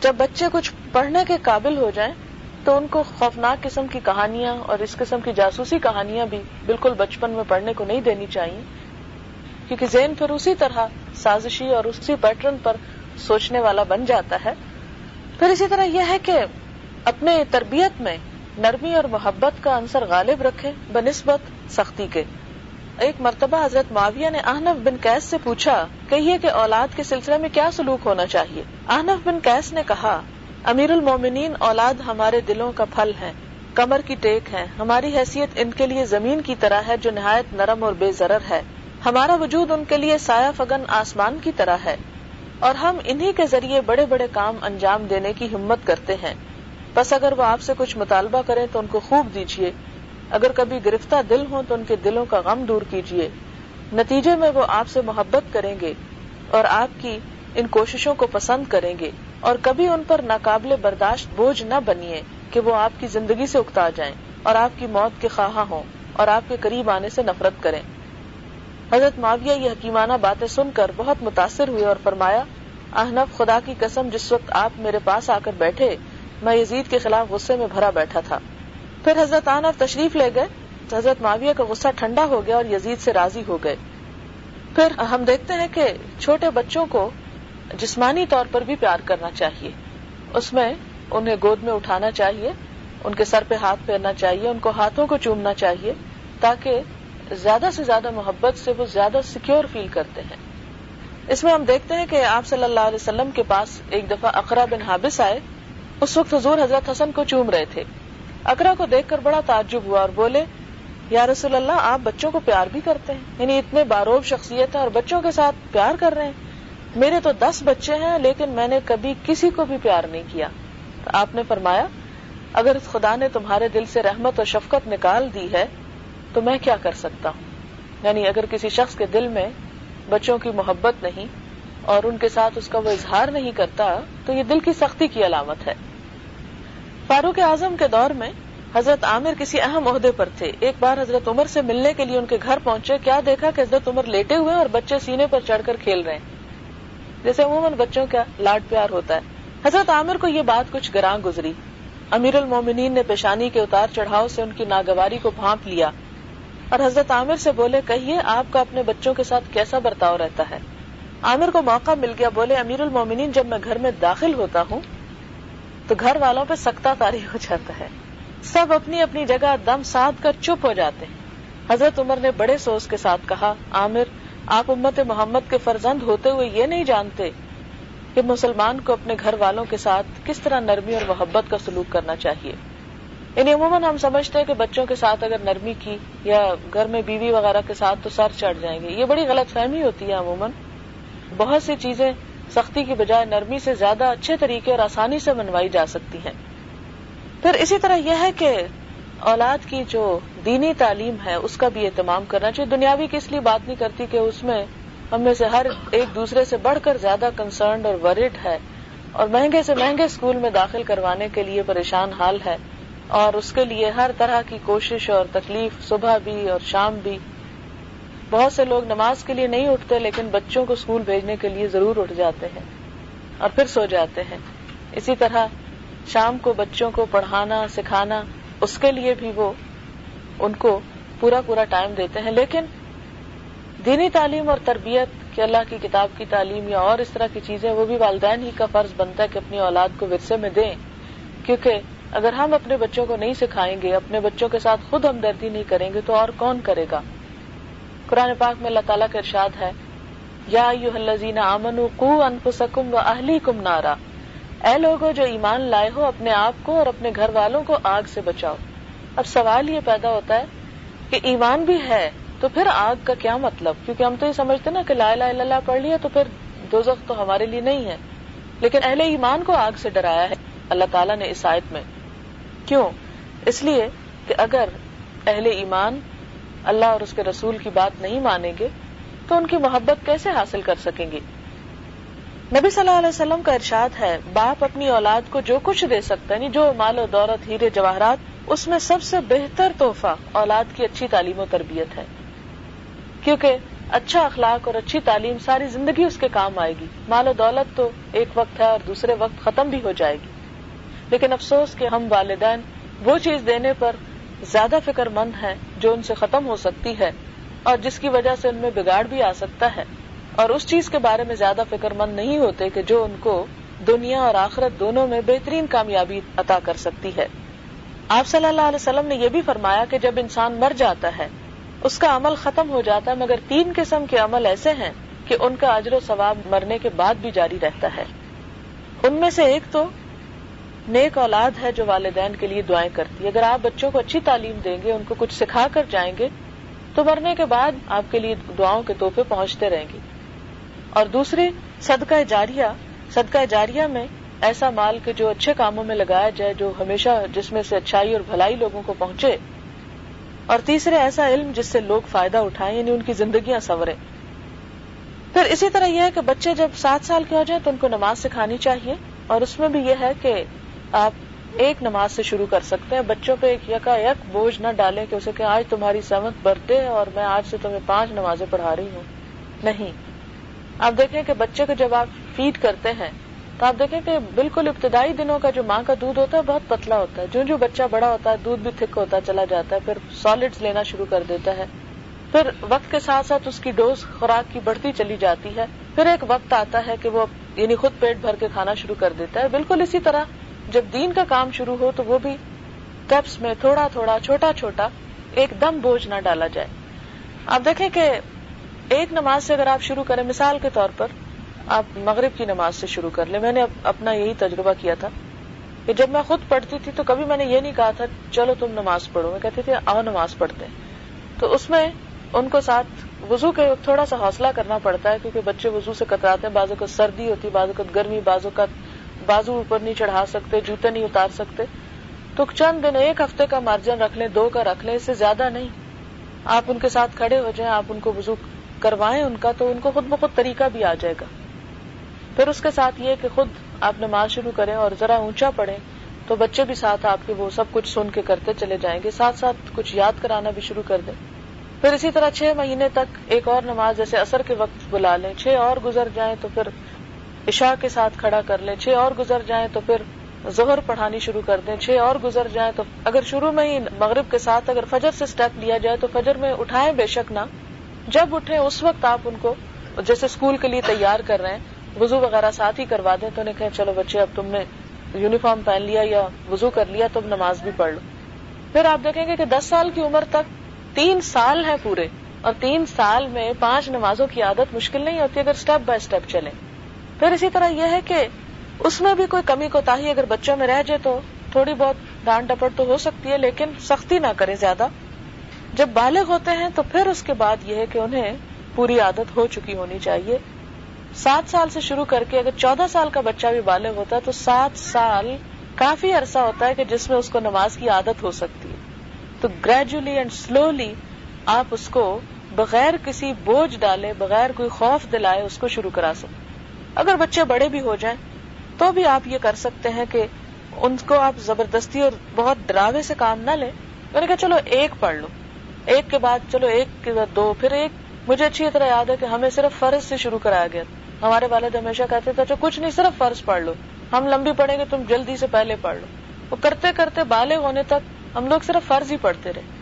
Speaker 2: جب بچے کچھ پڑھنے کے قابل ہو جائیں، تو ان کو خوفناک قسم کی کہانیاں اور اس قسم کی جاسوسی کہانیاں بھی بالکل بچپن میں پڑھنے کو نہیں دینی چاہیے۔ کیونکہ ذہن پھر اسی طرح سازشی اور اسی پیٹرن پر سوچنے والا بن جاتا ہے۔ پھر اسی طرح یہ ہے کہ اپنے تربیت میں نرمی اور محبت کا عنصر غالب رکھے بنسبت سختی کے۔ ایک مرتبہ حضرت معاویہ نے احنف بن کیس سے پوچھا، کہیے کہ اولاد کے سلسلے میں کیا سلوک ہونا چاہیے؟ احنف بن کیس نے کہا امیر المومنین اولاد ہمارے دلوں کا پھل ہے کمر کی ٹیک ہے ہماری حیثیت ان کے لیے زمین کی طرح ہے جو نہایت نرم اور بے ضرر ہے۔ ہمارا وجود ان کے لیے سایہ فگن آسمان کی طرح ہے اور ہم انہی کے ذریعے بڑے بڑے کام انجام دینے کی ہمت کرتے ہیں۔ بس اگر وہ آپ سے کچھ مطالبہ کریں تو ان کو خوب دیجیے اگر کبھی گرفتہ دل ہوں تو ان کے دلوں کا غم دور کیجیے نتیجے میں وہ آپ سے محبت کریں گے اور آپ کی ان کوششوں کو پسند کریں گے۔ اور کبھی ان پر ناقابل برداشت بوجھ نہ بنیے کہ وہ آپ کی زندگی سے اکتا جائیں اور آپ کی موت کے خواہاں ہوں اور آپ کے قریب آنے سے نفرت کریں۔ حضرت معاویہ یہ حکیمانہ باتیں سن کر بہت متاثر ہوئے اور فرمایا احنف خدا کی قسم، جس وقت آپ میرے پاس آ کر بیٹھے، میں یزید کے خلاف غصے میں بھرا بیٹھا تھا۔ پھر حضرت آنف تشریف لے گئے، تو حضرت معاویہ کا غصہ ٹھنڈا ہو گیا اور یزید سے راضی ہو گئے۔ پھر ہم دیکھتے ہیں کہ چھوٹے بچوں کو جسمانی طور پر بھی پیار کرنا چاہیے۔ اس میں انہیں گود میں اٹھانا چاہیے، ان کے سر پہ ہاتھ پھیرنا چاہیے، ان کو ہاتھوں کو چومنا چاہیے، تاکہ زیادہ سے زیادہ محبت سے وہ زیادہ سیکیور فیل کرتے ہیں۔ اس میں ہم دیکھتے ہیں کہ آپ صلی اللہ علیہ وسلم کے پاس ایک دفعہ اقرا بن حابس آئے۔ اس وقت حضور حضرت حسن کو چوم رہے تھے۔ اقرا کو دیکھ کر بڑا تعجب ہوا اور بولے، یا رسول اللہ، آپ بچوں کو پیار بھی کرتے ہیں۔ یعنی اتنے باروب شخصیت ہے اور بچوں کے ساتھ پیار کر رہے ہیں۔ میرے تو دس بچے ہیں، لیکن میں نے کبھی کسی کو بھی پیار نہیں کیا۔ تو آپ نے فرمایا، اگر خدا نے تمہارے دل سے رحمت اور شفقت نکال دی ہے تو میں کیا کر سکتا ہوں؟ یعنی اگر کسی شخص کے دل میں بچوں کی محبت نہیں اور ان کے ساتھ اس کا وہ اظہار نہیں کرتا، تو یہ دل کی سختی کی علامت ہے۔ فاروق اعظم کے دور میں حضرت عامر کسی اہم عہدے پر تھے۔ ایک بار حضرت عمر سے ملنے کے لیے ان کے گھر پہنچے، کیا دیکھا کہ حضرت عمر لیٹے ہوئے اور بچے سینے پر چڑھ کر کھیل رہے ہیں؟ جیسے عموماً بچوں کا لاڈ پیار ہوتا ہے۔ حضرت عامر کو یہ بات کچھ گراں گزری۔ امیر المومنین نے پیشانی کے اتار چڑھاؤ سے ان کی ناگواری کو بھانپ لیا۔ اور حضرت عامر سے بولے، کہیے، آپ کا اپنے بچوں کے ساتھ کیسا برتاؤ رہتا ہے؟ عامر کو موقع مل گیا، بولے، امیر المومنین، جب میں گھر میں داخل ہوتا ہوں، تو گھر والوں پہ سکتا تاری ہو جاتا ہے۔ سب اپنی اپنی جگہ دم ساتھ کر چپ ہو جاتے ہیں۔ حضرت عمر نے بڑے سوچ کے ساتھ کہا، عامر، آپ امت محمد کے فرزند ہوتے ہوئے یہ نہیں جانتے کہ مسلمان کو اپنے گھر والوں کے ساتھ کس طرح نرمی اور محبت کا سلوک کرنا چاہیے۔ یعنی عموماً ہم سمجھتے ہیں کہ بچوں کے ساتھ اگر نرمی کی یا گھر میں بیوی وغیرہ کے ساتھ تو سر چڑھ جائیں گے۔ یہ بڑی غلط فہمی ہوتی ہے عموماً۔ بہت سی چیزیں سختی کی بجائے نرمی سے زیادہ اچھے طریقے اور آسانی سے منوائی جا سکتی ہیں۔ پھر اسی طرح یہ ہے کہ اولاد کی جو دینی تعلیم ہے، اس کا بھی اہتمام کرنا چاہیے۔ دنیاوی کی اس لیے بات نہیں کرتی کہ اس میں ہم میں سے ہر ایک دوسرے سے بڑھ کر زیادہ کنسرنڈ اور ورڈ ہے اور مہنگے سے مہنگے اسکول میں داخل کروانے کے لیے پریشان حال ہے۔ اور اس کے لیے ہر طرح کی کوشش اور تکلیف صبح بھی اور شام بھی۔ بہت سے لوگ نماز کے لیے نہیں اٹھتے، لیکن بچوں کو اسکول بھیجنے کے لیے ضرور اٹھ جاتے ہیں اور پھر سو جاتے ہیں۔ اسی طرح شام کو بچوں کو پڑھانا، سکھانا، اس کے لیے بھی وہ ان کو پورا پورا ٹائم دیتے ہیں۔ لیکن دینی تعلیم اور تربیت کہ اللہ کی کتاب کی تعلیم یا اور اس طرح کی چیزیں، وہ بھی والدین ہی کا فرض بنتا ہے کہ اپنی اولاد کو ورثے میں دیں۔ کیونکہ اگر ہم اپنے بچوں کو نہیں سکھائیں گے، اپنے بچوں کے ساتھ خود ہمدردی نہیں کریں گے، تو اور کون کرے گا؟ قرآن پاک میں اللہ تعالیٰ کا ارشاد ہے، یا امن کو انفسکم و اہلی کم نارا۔ اے لوگوں جو ایمان لائے ہو، اپنے آپ کو اور اپنے گھر والوں کو آگ سے بچاؤ۔ اب سوال یہ پیدا ہوتا ہے کہ ایمان بھی ہے تو پھر آگ کا کیا مطلب؟ کیونکہ ہم تو یہ سمجھتے نا کہ لا الہ الا اللہ پڑھ لیا تو پھر دو تو ہمارے لیے نہیں ہے۔ لیکن اہل ایمان کو آگ سے ڈرایا ہے۔ اللہ تعالیٰ نے اس آیت میں کیوں؟ اس لیے کہ اگر اہل ایمان اللہ اور اس کے رسول کی بات نہیں مانیں گے، تو ان کی محبت کیسے حاصل کر سکیں گے؟ نبی صلی اللہ علیہ وسلم کا ارشاد ہے، باپ اپنی اولاد کو جو کچھ دے سکتا ہے یعنی جو مال و دولت، ہیرے، جواہرات، اس میں سب سے بہتر تحفہ اولاد کی اچھی تعلیم و تربیت ہے۔ کیونکہ اچھا اخلاق اور اچھی تعلیم ساری زندگی اس کے کام آئے گی۔ مال و دولت تو ایک وقت ہے اور دوسرے وقت ختم بھی ہو جائے گی۔ لیکن افسوس کہ ہم والدین وہ چیز دینے پر زیادہ فکر مند ہیں جو ان سے ختم ہو سکتی ہے اور جس کی وجہ سے ان میں بگاڑ بھی آ سکتا ہے اور اس چیز کے بارے میں زیادہ فکر مند نہیں ہوتے کہ جو ان کو دنیا اور آخرت دونوں میں بہترین کامیابی عطا کر سکتی ہے۔ آپ صلی اللہ علیہ وسلم نے یہ بھی فرمایا کہ جب انسان مر جاتا ہے، اس کا عمل ختم ہو جاتا ہے، مگر تین قسم کے عمل ایسے ہیں کہ ان کا اجر و ثواب مرنے کے بعد بھی جاری رہتا ہے۔ ان میں سے ایک تو نیک اولاد ہے جو والدین کے لیے دعائیں کرتی ہے۔ اگر آپ بچوں کو اچھی تعلیم دیں گے، ان کو کچھ سکھا کر جائیں گے، تو مرنے کے بعد آپ کے لیے دعاؤں کے تحفے پہنچتے رہیں گے۔ اور دوسری صدقہ جاریہ۔ صدقہ جاریہ میں ایسا مال کہ جو اچھے کاموں میں لگایا جائے، جو ہمیشہ جس میں سے اچھائی اور بھلائی لوگوں کو پہنچے۔ اور تیسرے، ایسا علم جس سے لوگ فائدہ اٹھائیں یعنی ان کی زندگیاں سنوریں۔ پھر اسی طرح یہ ہے کہ بچے جب سات سال کے ہو جائیں تو ان کو نماز سکھانی چاہیے۔ اور اس میں بھی یہ ہے کہ آپ ایک نماز سے شروع کر سکتے ہیں۔ بچوں پہ ایک یکا یک بوجھ نہ ڈالیں کہ اسے کہ آج تمہاری سمت برتھڈے ہے اور میں آج سے تمہیں پانچ نمازیں پڑھا رہی ہوں۔ نہیں۔ آپ دیکھیں کہ بچے کو جب آپ فیڈ کرتے ہیں تو آپ دیکھیں کہ بالکل ابتدائی دنوں کا جو ماں کا دودھ ہوتا ہے بہت پتلا ہوتا ہے۔ جو جو بچہ بڑا ہوتا ہے، دودھ بھی تھک ہوتا چلا جاتا ہے، پھر سالڈ لینا شروع کر دیتا ہے۔ پھر وقت کے ساتھ ساتھ اس کی ڈوز خوراک کی بڑھتی چلی جاتی ہے۔ پھر ایک وقت آتا ہے کہ وہ یعنی خود پیٹ بھر کے کھانا شروع کر دیتا ہے۔ بالکل اسی طرح جب دین کا کام شروع ہو تو وہ بھی کیپس میں تھوڑا تھوڑا چھوٹا چھوٹا ایک دم بوجھ نہ ڈالا جائے۔ آپ دیکھیں کہ ایک نماز سے اگر آپ شروع کریں، مثال کے طور پر آپ مغرب کی نماز سے شروع کر لیں۔ میں نے اپنا یہی تجربہ کیا تھا کہ جب میں خود پڑھتی تھی تو کبھی میں نے یہ نہیں کہا تھا، چلو تم نماز پڑھو۔ میں کہتی تھی، آؤ نماز پڑھتے تو اس میں ان کو ساتھ وضو کے تھوڑا سا حوصلہ کرنا پڑتا ہے کیونکہ بچے وضو سے کتراتے ہیں بازو کا سردی ہوتی ہے بازو کا گرمی بازو کا بازو اوپر نہیں چڑھا سکتے، جوتے نہیں اتار سکتے۔ تو چند دن، ایک ہفتے کا مارجن رکھ لیں، دو کا رکھ لیں، اس سے زیادہ نہیں۔ آپ ان کے ساتھ کھڑے ہو جائیں، آپ ان کو وضو کروائیں ان کا، تو ان کو خود بخود طریقہ بھی آ جائے گا۔ پھر اس کے ساتھ یہ کہ خود آپ نماز شروع کریں اور ذرا اونچا پڑھیں، تو بچے بھی ساتھ آپ کے وہ سب کچھ سن کے کرتے چلے جائیں گے۔ ساتھ ساتھ کچھ یاد کرانا بھی شروع کر دیں۔ پھر اسی طرح چھ مہینے تک ایک اور نماز، جیسے اثر کے وقت بلا لیں، چھ اور گزر جائیں تو پھر عشاء کے ساتھ کھڑا کر لیں۔ چھ اور گزر جائیں تو پھر ظہر پڑھانی شروع کر دیں۔ چھ اور گزر جائیں تو اگر شروع میں ہی مغرب کے ساتھ اگر فجر سے سٹیپ لیا جائے تو فجر میں اٹھائیں بے شک نہ۔ جب اٹھیں اس وقت آپ ان کو جیسے اسکول کے لیے تیار کر رہے ہیں، وضو وغیرہ ساتھ ہی کروا دیں تو انہیں کہیں، چلو بچے، اب تم نے یونیفارم پہن لیا یا وضو کر لیا تم نماز بھی پڑھ لو۔ پھر آپ دیکھیں گے کہ دس سال کی عمر تک تین سال ہیں پورے اور تین سال میں پانچ نمازوں کی عادت مشکل نہیں ہوتی اگر اسٹیپ بائی اسٹیپ چلے پھر اسی طرح یہ ہے کہ اس میں بھی کوئی کمی کو تاہی اگر بچوں میں رہ جائے تو تھوڑی بہت ڈانٹ ڈپٹ تو ہو سکتی ہے، لیکن سختی نہ کرے زیادہ۔ جب بالغ ہوتے ہیں تو پھر اس کے بعد یہ ہے کہ انہیں پوری عادت ہو چکی ہونی چاہیے۔ سات سال سے شروع کر کے اگر چودہ سال کا بچہ بھی بالغ ہوتا ہے تو سات سال کافی عرصہ ہوتا ہے کہ جس میں اس کو نماز کی عادت ہو سکتی ہے۔ تو گریجولی اینڈ سلولی آپ اس کو بغیر کسی بوجھ ڈالے، بغیر کوئی خوف دلائے اس کو شروع کرا سکتے اگر بچے بڑے بھی ہو جائیں تو بھی آپ یہ کر سکتے ہیں کہ ان کو آپ زبردستی اور بہت ڈراوے سے کام نہ لیں میں نے کہا چلو ایک پڑھ لو۔ ایک کے بعد چلو ایک کے بعد دو۔ پھر ایک مجھے اچھی طرح یاد ہے کہ ہمیں صرف فرض سے شروع کرایا گیا۔ ہمارے والد ہمیشہ کہتے تھے اچھا کچھ نہیں، صرف فرض پڑھ لو۔ ہم لمبی پڑھیں گے، تم جلدی سے پہلے پڑھ لو۔ وہ کرتے کرتے بالغ ہونے تک ہم لوگ صرف فرض ہی پڑھتے رہے۔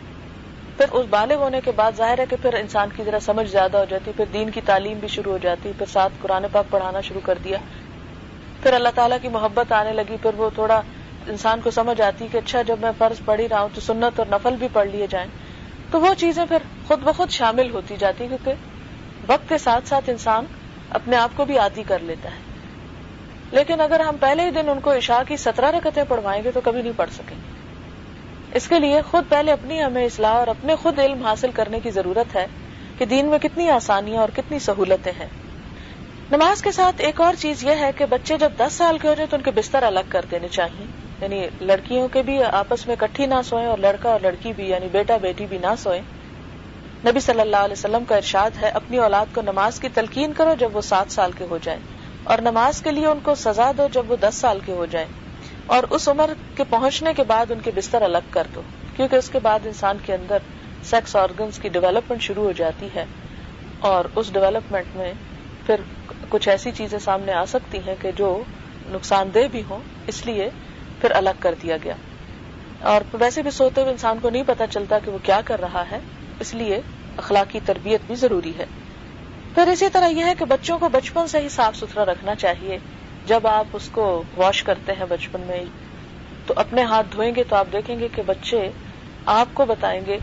Speaker 2: پھر اس بالغ ہونے کے بعد ظاہر ہے کہ پھر انسان کی ذرا سمجھ زیادہ ہو جاتی پھر دین کی تعلیم بھی شروع ہو جاتی پھر ساتھ قرآن پاک پڑھانا شروع کر دیا۔ پھر اللہ تعالیٰ کی محبت آنے لگی، پھر وہ تھوڑا انسان کو سمجھ آتی کہ اچھا جب میں فرض پڑھ ہی رہا ہوں تو سنت اور نفل بھی پڑھ لیے جائیں۔ تو وہ چیزیں پھر خود بخود شامل ہوتی جاتی کیونکہ وقت کے ساتھ ساتھ انسان اپنے آپ کو بھی عادی کر لیتا ہے۔ لیکن اگر ہم پہلے ہی دن ان کو عشاء کی سترہ رکتیں پڑھوائیں گے تو کبھی نہیں پڑھ سکیں۔ گے اس کے لیے خود پہلے اپنی ہمیں اصلاح اور اپنے خود علم حاصل کرنے کی ضرورت ہے کہ دین میں کتنی آسانیاں اور کتنی سہولتیں ہیں۔ نماز کے ساتھ ایک اور چیز یہ ہے کہ بچے جب دس سال کے ہو جائے تو ان کے بستر الگ کر دینے چاہیے۔ یعنی لڑکیوں کے بھی آپس میں کٹھی نہ سوئیں اور لڑکا اور لڑکی بھی یعنی بیٹا بیٹی بھی نہ سوئیں۔ نبی صلی اللہ علیہ وسلم کا ارشاد ہے، اپنی اولاد کو نماز کی تلقین کرو جب وہ سات سال کے ہو جائیں اور نماز کے لیے ان کو سزا دو جب وہ دس سال کے ہو جائیں۔ اور اس عمر کے پہنچنے کے بعد ان کے بستر الگ کر دو، کیونکہ اس کے بعد انسان کے اندر سیکس آرگنس کی ڈیولپمنٹ شروع ہو جاتی ہے۔ اور اس ڈیولپمنٹ میں پھر کچھ ایسی چیزیں سامنے آ سکتی ہیں کہ جو نقصان دہ بھی ہوں، اس لیے پھر الگ کر دیا گیا۔ اور ویسے بھی سوتے ہوئے انسان کو نہیں پتا چلتا کہ وہ کیا کر رہا ہے، اس لیے اخلاقی تربیت بھی ضروری ہے۔ پھر اسی طرح یہ ہے کہ بچوں کو بچپن سے ہی صاف ستھرا رکھنا چاہیے۔ جب آپ اس کو واش کرتے ہیں بچپن میں تو اپنے ہاتھ دھوئیں گے تو آپ دیکھیں گے کہ بچے آپ کو بتائیں گے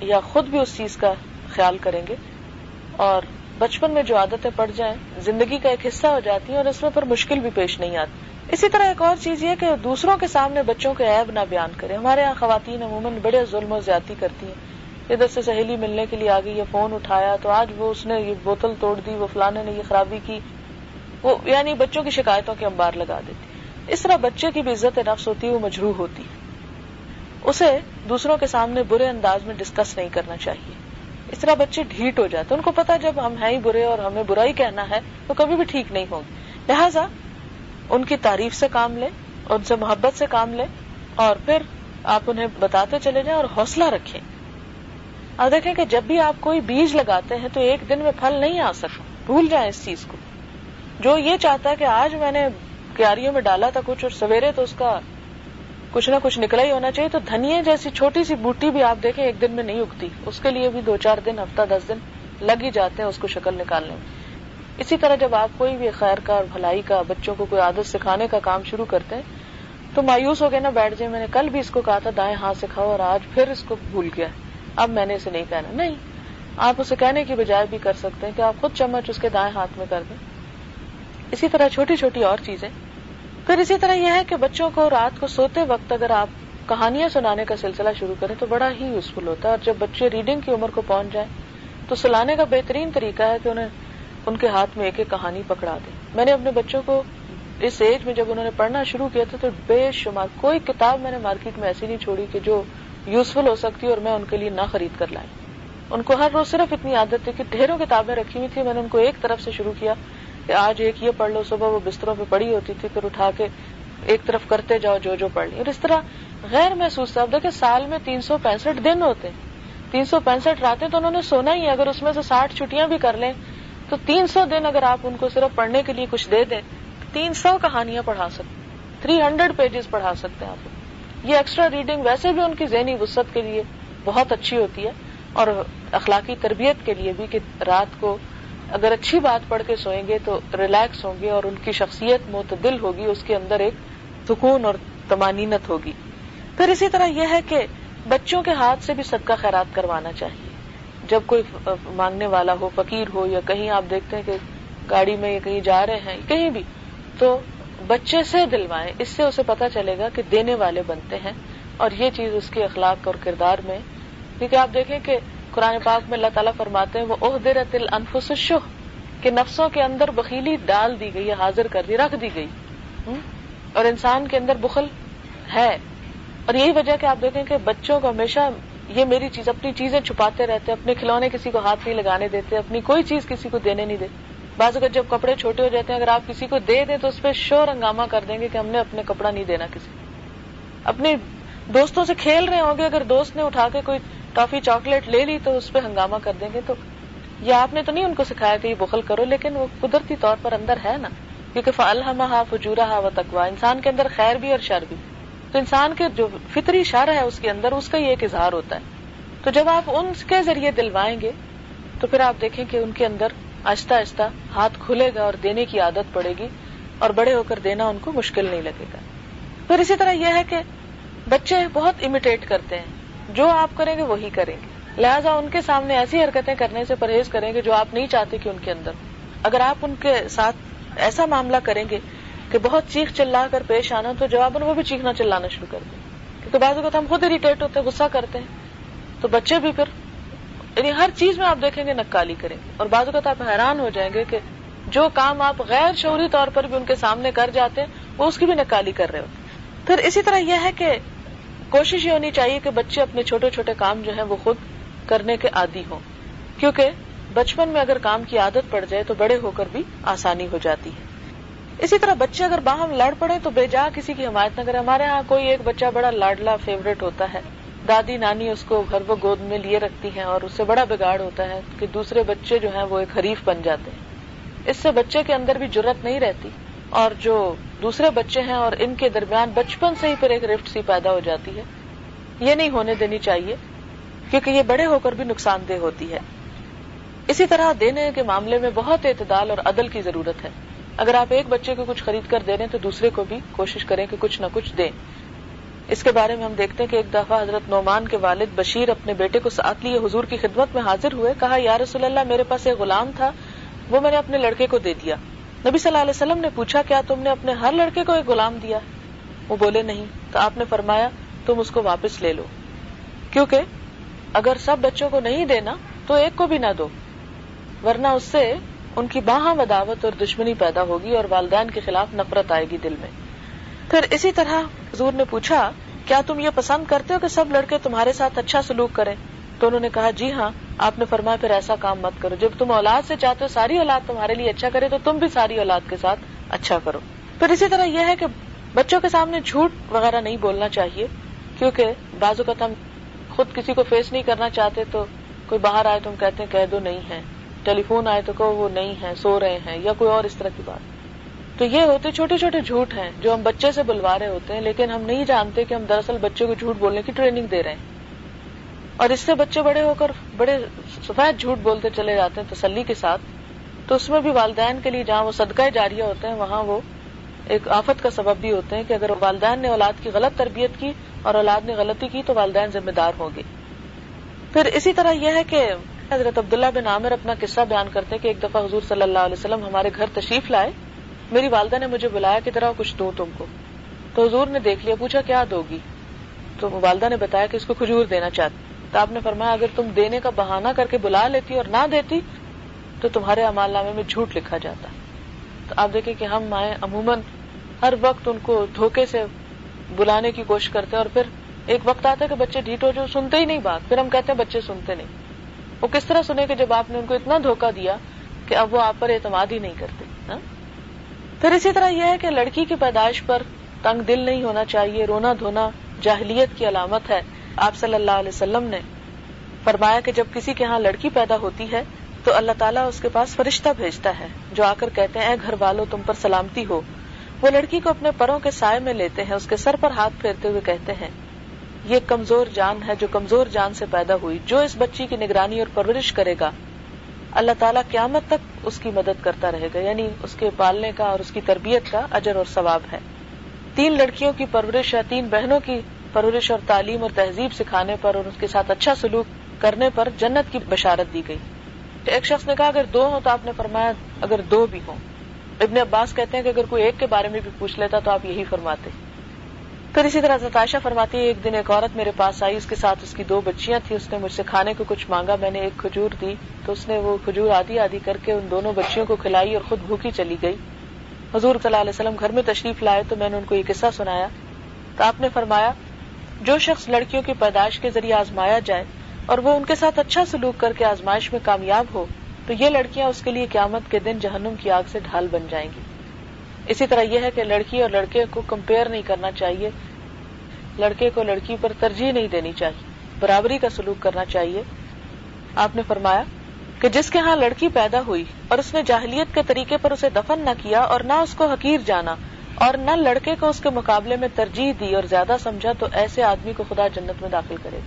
Speaker 2: یا خود بھی اس چیز کا خیال کریں گے اور بچپن میں جو عادتیں پڑ جائیں، زندگی کا ایک حصہ ہو جاتی ہیں اور اس میں پھر مشکل بھی پیش نہیں آتی۔ اسی طرح ایک اور چیز یہ کہ دوسروں کے سامنے بچوں کے عیب نہ بیان کرے ہمارے یہاں خواتین عموماً بڑے ظلم و زیادتی کرتی ہیں۔ ادھر سے سہیلی ملنے کے لیے آگئی یہ فون اٹھایا تو آج وہ اس نے یہ بوتل توڑ دی، وہ فلانے نے یہ خرابی کی۔ وہ یعنی بچوں کی شکایتوں کے انبار لگا دیتی اس طرح بچے کی بھی عزت نفس ہوتی ہے، وہ مجروح ہوتی ہے۔ اسے دوسروں کے سامنے برے انداز میں ڈسکس نہیں کرنا چاہیے۔ اس طرح بچے ڈھیٹ ہو جاتے ان کو پتا جب ہم ہیں ہی برے اور ہمیں برا ہی کہنا ہے، تو کبھی بھی ٹھیک نہیں ہوگی لہذا ان کی تعریف سے کام لیں، ان سے محبت سے کام لیں اور پھر آپ انہیں بتاتے چلے جائیں اور حوصلہ رکھیں۔ اور دیکھیں کہ جب بھی آپ کوئی بیج لگاتے ہیں تو ایک دن میں پھل نہیں آ سکتا۔ بھول جائیں اس چیز کو۔ جو یہ چاہتا ہے کہ آج میں نے کیاریوں میں ڈالا تھا کچھ اور سویرے تو اس کا کچھ نہ کچھ نکلا ہی ہونا چاہیے۔ تو دھنیے جیسی چھوٹی سی بوٹی بھی آپ دیکھیں، ایک دن میں نہیں اگتی۔ اس کے لیے بھی دو چار دن، ہفتہ دس دن لگ ہی جاتے ہیں اس کو شکل نکالنے میں۔ اسی طرح جب آپ کوئی بھی خیر کا اور بھلائی کا، بچوں کو کوئی عادت سکھانے کا کام شروع کرتے ہیں، تو مایوس ہو گئے نا، بیٹھ جائے میں نے کل بھی اس کو کہا تھا، دائیں ہاتھ سے کھاؤ اور آج پھر اس کو بھول گیا۔ اب میں نے اسے نہیں کہنا۔ نہیں، آپ اسے کہنے کی بجائے بھی کر سکتے ہیں کہ آپ خود چمچ اس کے دائیں ہاتھ میں کر دیں۔ اسی طرح چھوٹی چھوٹی اور چیزیں۔ پھر اسی طرح یہ ہے کہ بچوں کو رات کو سوتے وقت اگر آپ کہانیاں سنانے کا سلسلہ شروع کریں تو بڑا ہی یوزفل ہوتا ہے۔ اور جب بچے ریڈنگ کی عمر کو پہنچ جائیں تو سلانے کا بہترین طریقہ ہے کہ انہیں ان کے ہاتھ میں ایک ایک کہانی پکڑا دیں۔ میں نے اپنے بچوں کو اس ایج میں جب انہوں نے پڑھنا شروع کیا تھا تو بے شمار کوئی کتاب میں نے مارکیٹ میں ایسی نہیں چھوڑی کہ جو یوزفل ہو سکتی اور میں ان کے لیے نہ خرید کر لائی۔ ان کو ہر روز صرف اتنی عادت تھی کہ ڈھیروں کتابیں رکھی ہوئی تھی میں نے ان کو ایک طرف سے شروع کیا۔ آج ایک یہ پڑھ لو، صبح وہ بستروں پہ پڑی ہوتی تھی، پھر اٹھا کے ایک طرف کرتے جاؤ جو جو پڑھ لی اور اس طرح غیر محسوس تھا۔ اب دیکھیں، سال میں تین سو پینسٹھ دن ہوتے ہیں۔ تین سو پینسٹھ راتیں تو انہوں نے سونا ہی ہے۔ اگر اس میں سے ساٹھ چھٹیاں بھی کر لیں، تو تین سو دن اگر آپ ان کو صرف پڑھنے کے لیے کچھ دے دیں، تین سو کہانیاں پڑھا سکتے تھری ہنڈریڈ پیجز پڑھا سکتے ہیں آپ۔ یہ ایکسٹرا ریڈنگ ویسے بھی ان کی ذہنی وسط کے لیے بہت اچھی ہوتی ہے اور اخلاقی تربیت کے لیے بھی کہ رات کو اگر اچھی بات پڑھ کے سوئیں گے تو ریلیکس ہوں گے اور ان کی شخصیت معتدل ہوگی، اس کے اندر ایک سکون اور تمانینت ہوگی۔ پھر اسی طرح یہ ہے کہ بچوں کے ہاتھ سے بھی صدقہ خیرات کروانا چاہیے۔ جب کوئی مانگنے والا ہو، فقیر ہو، یا کہیں آپ دیکھتے ہیں کہ گاڑی میں یا کہیں جا رہے ہیں، کہیں بھی، تو بچے سے دلوائیں۔ اس سے اسے پتا چلے گا کہ دینے والے بنتے ہیں اور یہ چیز اس کے اخلاق اور کردار میں۔ کیونکہ آپ دیکھیں کہ قرآن پاک میں اللہ تعالیٰ فرماتے ہیں وہ عہدر تل کہ نفسوں کے اندر بخیلی ڈال دی گئی حاضر کر دی، رکھ دی گئی۔ اور انسان کے اندر بخل ہے۔ اور یہی وجہ کہ آپ دیکھیں کہ بچوں کو ہمیشہ یہ میری چیز، اپنی چیزیں چھپاتے رہتے اپنے کھلونے کسی کو ہاتھ نہیں لگانے دیتے، اپنی کوئی چیز کسی کو دینے نہیں دیتے۔ بعض اگر جب کپڑے چھوٹے ہو جاتے ہیں، اگر آپ کسی کو دے دیں تو اس پہ شور ہنگامہ کر دیں گے کہ ہم نے اپنے کپڑا نہیں دینا کسی اپنے دوستوں سے کھیل رہے ہوں گے، اگر دوست نے اٹھا کے کوئی ٹافی چاکلیٹ لے لی تو اس پہ ہنگامہ کر دیں گے تو یہ آپ نے تو نہیں ان کو سکھایا کہ یہ بخل کرو، لیکن وہ قدرتی طور پر اندر ہے نا۔ کیونکہ فالحمہ ہا فجورا ہا و تکوا انسان کے اندر خیر بھی اور شر بھی۔ تو انسان کے جو فطری شر ہے اس کے اندر اس کا یہ ایک اظہار ہوتا ہے۔ تو جب آپ ان کے ذریعے دلوائیں گے، تو پھر آپ دیکھیں کہ ان کے اندر آہستہ آہستہ ہاتھ کھلے گا اور دینے کی عادت پڑے گی اور بڑے ہو کر دینا ان کو مشکل نہیں لگے گا۔ پھر اسی طرح یہ ہے کہ بچے بہت امیٹیٹ کرتے ہیں۔ جو آپ کریں گے وہی کریں گے۔ لہٰذا ان کے سامنے ایسی حرکتیں کرنے سے پرہیز کریں گے جو آپ نہیں چاہتے کہ ان کے اندر۔ اگر آپ ان کے ساتھ ایسا معاملہ کریں گے کہ بہت چیخ چلا کر پیش آنا تو جواب وہ بھی چیخنا چلانا شروع کر دیں۔ کیونکہ بعض اوقات ہم خود اریٹیٹ ہوتے ہیں، غصہ کرتے ہیں۔ تو بچے بھی پھر یعنی ہر چیز میں آپ دیکھیں گے نکالی کریں گے۔ اور بعض اوقات آپ حیران ہو جائیں گے کہ جو کام آپ غیر شعوری طور پر بھی ان کے سامنے کر جاتے ہیں، وہ اس کی بھی نکالی کر رہے ہوتے پھر اسی طرح یہ ہے کہ کوشش یہ ہونی چاہیے کہ بچے اپنے چھوٹے چھوٹے کام جو ہیں وہ خود کرنے کے عادی ہوں۔ کیونکہ بچپن میں اگر کام کی عادت پڑ جائے تو بڑے ہو کر بھی آسانی ہو جاتی ہے۔ اسی طرح بچے اگر باہم لڑ پڑے تو بے جا کسی کی حمایت نہ کرے۔ ہمارے ہاں کوئی ایک بچہ بڑا لاڈلا فیوریٹ ہوتا ہے۔ دادی نانی اس کو گھر و گود میں لیے رکھتی ہیں اور اس سے بڑا بگاڑ ہوتا ہے کہ دوسرے بچے جو ہیں وہ ایک حریف بن جاتے ہیں۔ اس سے بچے کے اندر بھی جرت نہیں رہتی۔ اور جو دوسرے بچے ہیں اور ان کے درمیان بچپن سے ہی پھر ایک رفٹ سی پیدا ہو جاتی ہے، یہ نہیں ہونے دینی چاہیے، کیونکہ یہ بڑے ہو کر بھی نقصان دہ ہوتی ہے۔ اسی طرح دینے کے معاملے میں بہت اعتدال اور عدل کی ضرورت ہے۔ اگر آپ ایک بچے کو کچھ خرید کر دے رہے ہیں تو دوسرے کو بھی کوشش کریں کہ کچھ نہ کچھ دیں۔ اس کے بارے میں ہم دیکھتے ہیں کہ ایک دفعہ حضرت نعمان کے والد بشیر اپنے بیٹے کو ساتھ لیے حضور کی خدمت میں حاضر ہوئے، کہا، یا رسول اللہ، میرے پاس ایک غلام تھا، وہ میں نے اپنے لڑکے کو دے دیا۔ نبی صلی اللہ علیہ وسلم نے پوچھا، کیا تم نے اپنے ہر لڑکے کو ایک غلام دیا؟ وہ بولے، نہیں۔ تو آپ نے فرمایا، تم اس کو واپس لے لو۔ کیونکہ اگر سب بچوں کو نہیں دینا، تو ایک کو بھی نہ دو۔ ورنہ اس سے ان کی باہم عداوت اور دشمنی پیدا ہوگی اور والدین کے خلاف نفرت آئے گی دل میں۔ پھر اسی طرح حضور نے پوچھا، کیا تم یہ پسند کرتے ہو کہ سب لڑکے تمہارے ساتھ اچھا سلوک کریں؟ تو انہوں نے کہا جی ہاں آپ نے فرمایا پھر ایسا کام مت کرو۔ جب تم اولاد سے چاہتے ہو ساری اولاد تمہارے لیے اچھا کرے، تو تم بھی ساری اولاد کے ساتھ اچھا کرو۔ پھر اسی طرح یہ ہے کہ بچوں کے سامنے جھوٹ وغیرہ نہیں بولنا چاہیے، کیونکہ بعض اوقات ہم خود کسی کو فیس نہیں کرنا چاہتے، تو کوئی باہر آئے تو ہم کہتے ہیں کہہ دو نہیں ہے۔ ٹیلی فون آئے تو کہو وہ نہیں ہے، سو رہے ہیں، یا کوئی اور اس طرح کی بات۔ تو یہ ہوتے چھوٹے چھوٹے جھوٹ ہیں جو ہم بچے سے بلوا رہے ہوتے ہیں، لیکن ہم نہیں جانتے کہ ہم دراصل بچے کو جھوٹ بولنے کی ٹریننگ دے رہے ہیں۔ اور اس سے بچے بڑے ہو کر بڑے سفید جھوٹ بولتے چلے جاتے ہیں تسلی کے ساتھ۔ تو اس میں بھی والدین کے لیے جہاں وہ صدقہ جاریہ ہوتے ہیں، وہاں وہ ایک آفت کا سبب بھی ہوتے ہیں کہ اگر والدین نے اولاد کی غلط تربیت کی اور اولاد نے غلطی کی تو والدین ذمہ دار ہوں گے۔ پھر اسی طرح یہ ہے کہ حضرت عبداللہ بن عامر اپنا قصہ بیان کرتے ہیں کہ ایک دفعہ حضور صلی اللہ علیہ وسلم ہمارے گھر تشریف لائے۔ میری والدہ نے مجھے بلایا کہ طرح کچھ دوں تم کو۔ تو حضور نے دیکھ لیا، پوچھا کیا دو گی؟ تو والدہ نے بتایا کہ اس کو کھجور دینا چاہتی تو آپ نے فرمایا، اگر تم دینے کا بہانہ کر کے بلا لیتی اور نہ دیتی، تو تمہارے امال نامے میں جھوٹ لکھا جاتا۔ تو آپ دیکھیں کہ ہم مائیں عموماً ہر وقت ان کو دھوکے سے بلانے کی کوشش کرتے ہیں اور پھر ایک وقت آتا ہے کہ بچے ڈھیٹ ہو جو سنتے ہی نہیں بات، پھر ہم کہتے ہیں بچے سنتے نہیں۔ وہ کس طرح سنے کہ جب آپ نے ان کو اتنا دھوکا دیا کہ اب وہ آپ پر اعتماد ہی نہیں کرتے ہاں؟ پھر اسی طرح یہ ہے کہ لڑکی کی پیدائش پر تنگ دل نہیں ہونا چاہیے، رونا دھونا جاہلیت کی علامت ہے۔ آپ صلی اللہ علیہ وسلم نے فرمایا کہ جب کسی کے ہاں لڑکی پیدا ہوتی ہے تو اللہ تعالیٰ اس کے پاس فرشتہ بھیجتا ہے جو آ کر کہتے ہیں، اے گھر والوں تم پر سلامتی ہو۔ وہ لڑکی کو اپنے پروں کے سائے میں لیتے ہیں، اس کے سر پر ہاتھ پھیرتے ہوئے کہتے ہیں، یہ کمزور جان ہے جو کمزور جان سے پیدا ہوئی، جو اس بچی کی نگرانی اور پرورش کرے گا۔ اللہ تعالیٰ قیامت تک اس کی مدد کرتا رہے گا یعنی اس کے پالنے کا اور اس کی تربیت کا اجر اور ثواب ہے۔ تین لڑکیوں کی پرورش یا تین بہنوں کی پرورش اور تعلیم اور تہذیب سکھانے پر اور اس کے ساتھ اچھا سلوک کرنے پر جنت کی بشارت دی گئی۔ ایک شخص نے کہا، اگر دو ہوں تو آپ نے فرمایا، اگر دو بھی ہوں۔ ابن عباس کہتے ہیں کہ اگر کوئی ایک کے بارے میں بھی پوچھ لیتا تو آپ یہی فرماتے۔ پھر اسی طرح ستاشا فرماتی ہے ایک دن ایک عورت میرے پاس آئی، اس کے ساتھ اس کی دو بچیاں تھیں، اس نے مجھ سے کھانے کو کچھ مانگا، میں نے ایک کھجور دی، تو اس نے وہ کھجور آدھی آدھی کر کے ان دونوں بچیوں کو کھلائی اور خود بھوکی چلی گئی۔ حضور صلی اللہ علیہ وسلم گھر میں تشریف لائے تو میں نے ان کو یہ قصہ سنایا۔ تو آپ نے فرمایا جو شخص لڑکیوں کی پیدائش کے ذریعے آزمایا جائے اور وہ ان کے ساتھ اچھا سلوک کر کے آزمائش میں کامیاب ہو، تو یہ لڑکیاں اس کے لیے قیامت کے دن جہنم کی آگ سے ڈھال بن جائیں گی۔ اسی طرح یہ ہے کہ لڑکی اور لڑکے کو کمپیئر نہیں کرنا چاہیے۔ لڑکے کو لڑکی پر ترجیح نہیں دینی چاہیے، برابری کا سلوک کرنا چاہیے۔ آپ نے فرمایا کہ جس کے ہاں لڑکی پیدا ہوئی اور اس نے جاہلیت کے طریقے پر اسے دفن نہ کیا اور نہ اس کو حقیر جانا اور نہ لڑکے کو اس کے مقابلے میں ترجیح دی اور زیادہ سمجھا تو ایسے آدمی کو خدا جنت میں داخل کرے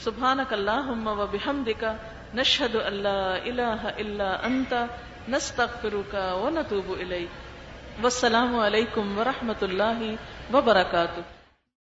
Speaker 1: سبحانک اللہم و بحمدک، نشہد اللہ الہ الا انت، نستغفرک و نتوب الیک۔ والسلام علیکم ورحمۃ اللہ وبرکاتہ۔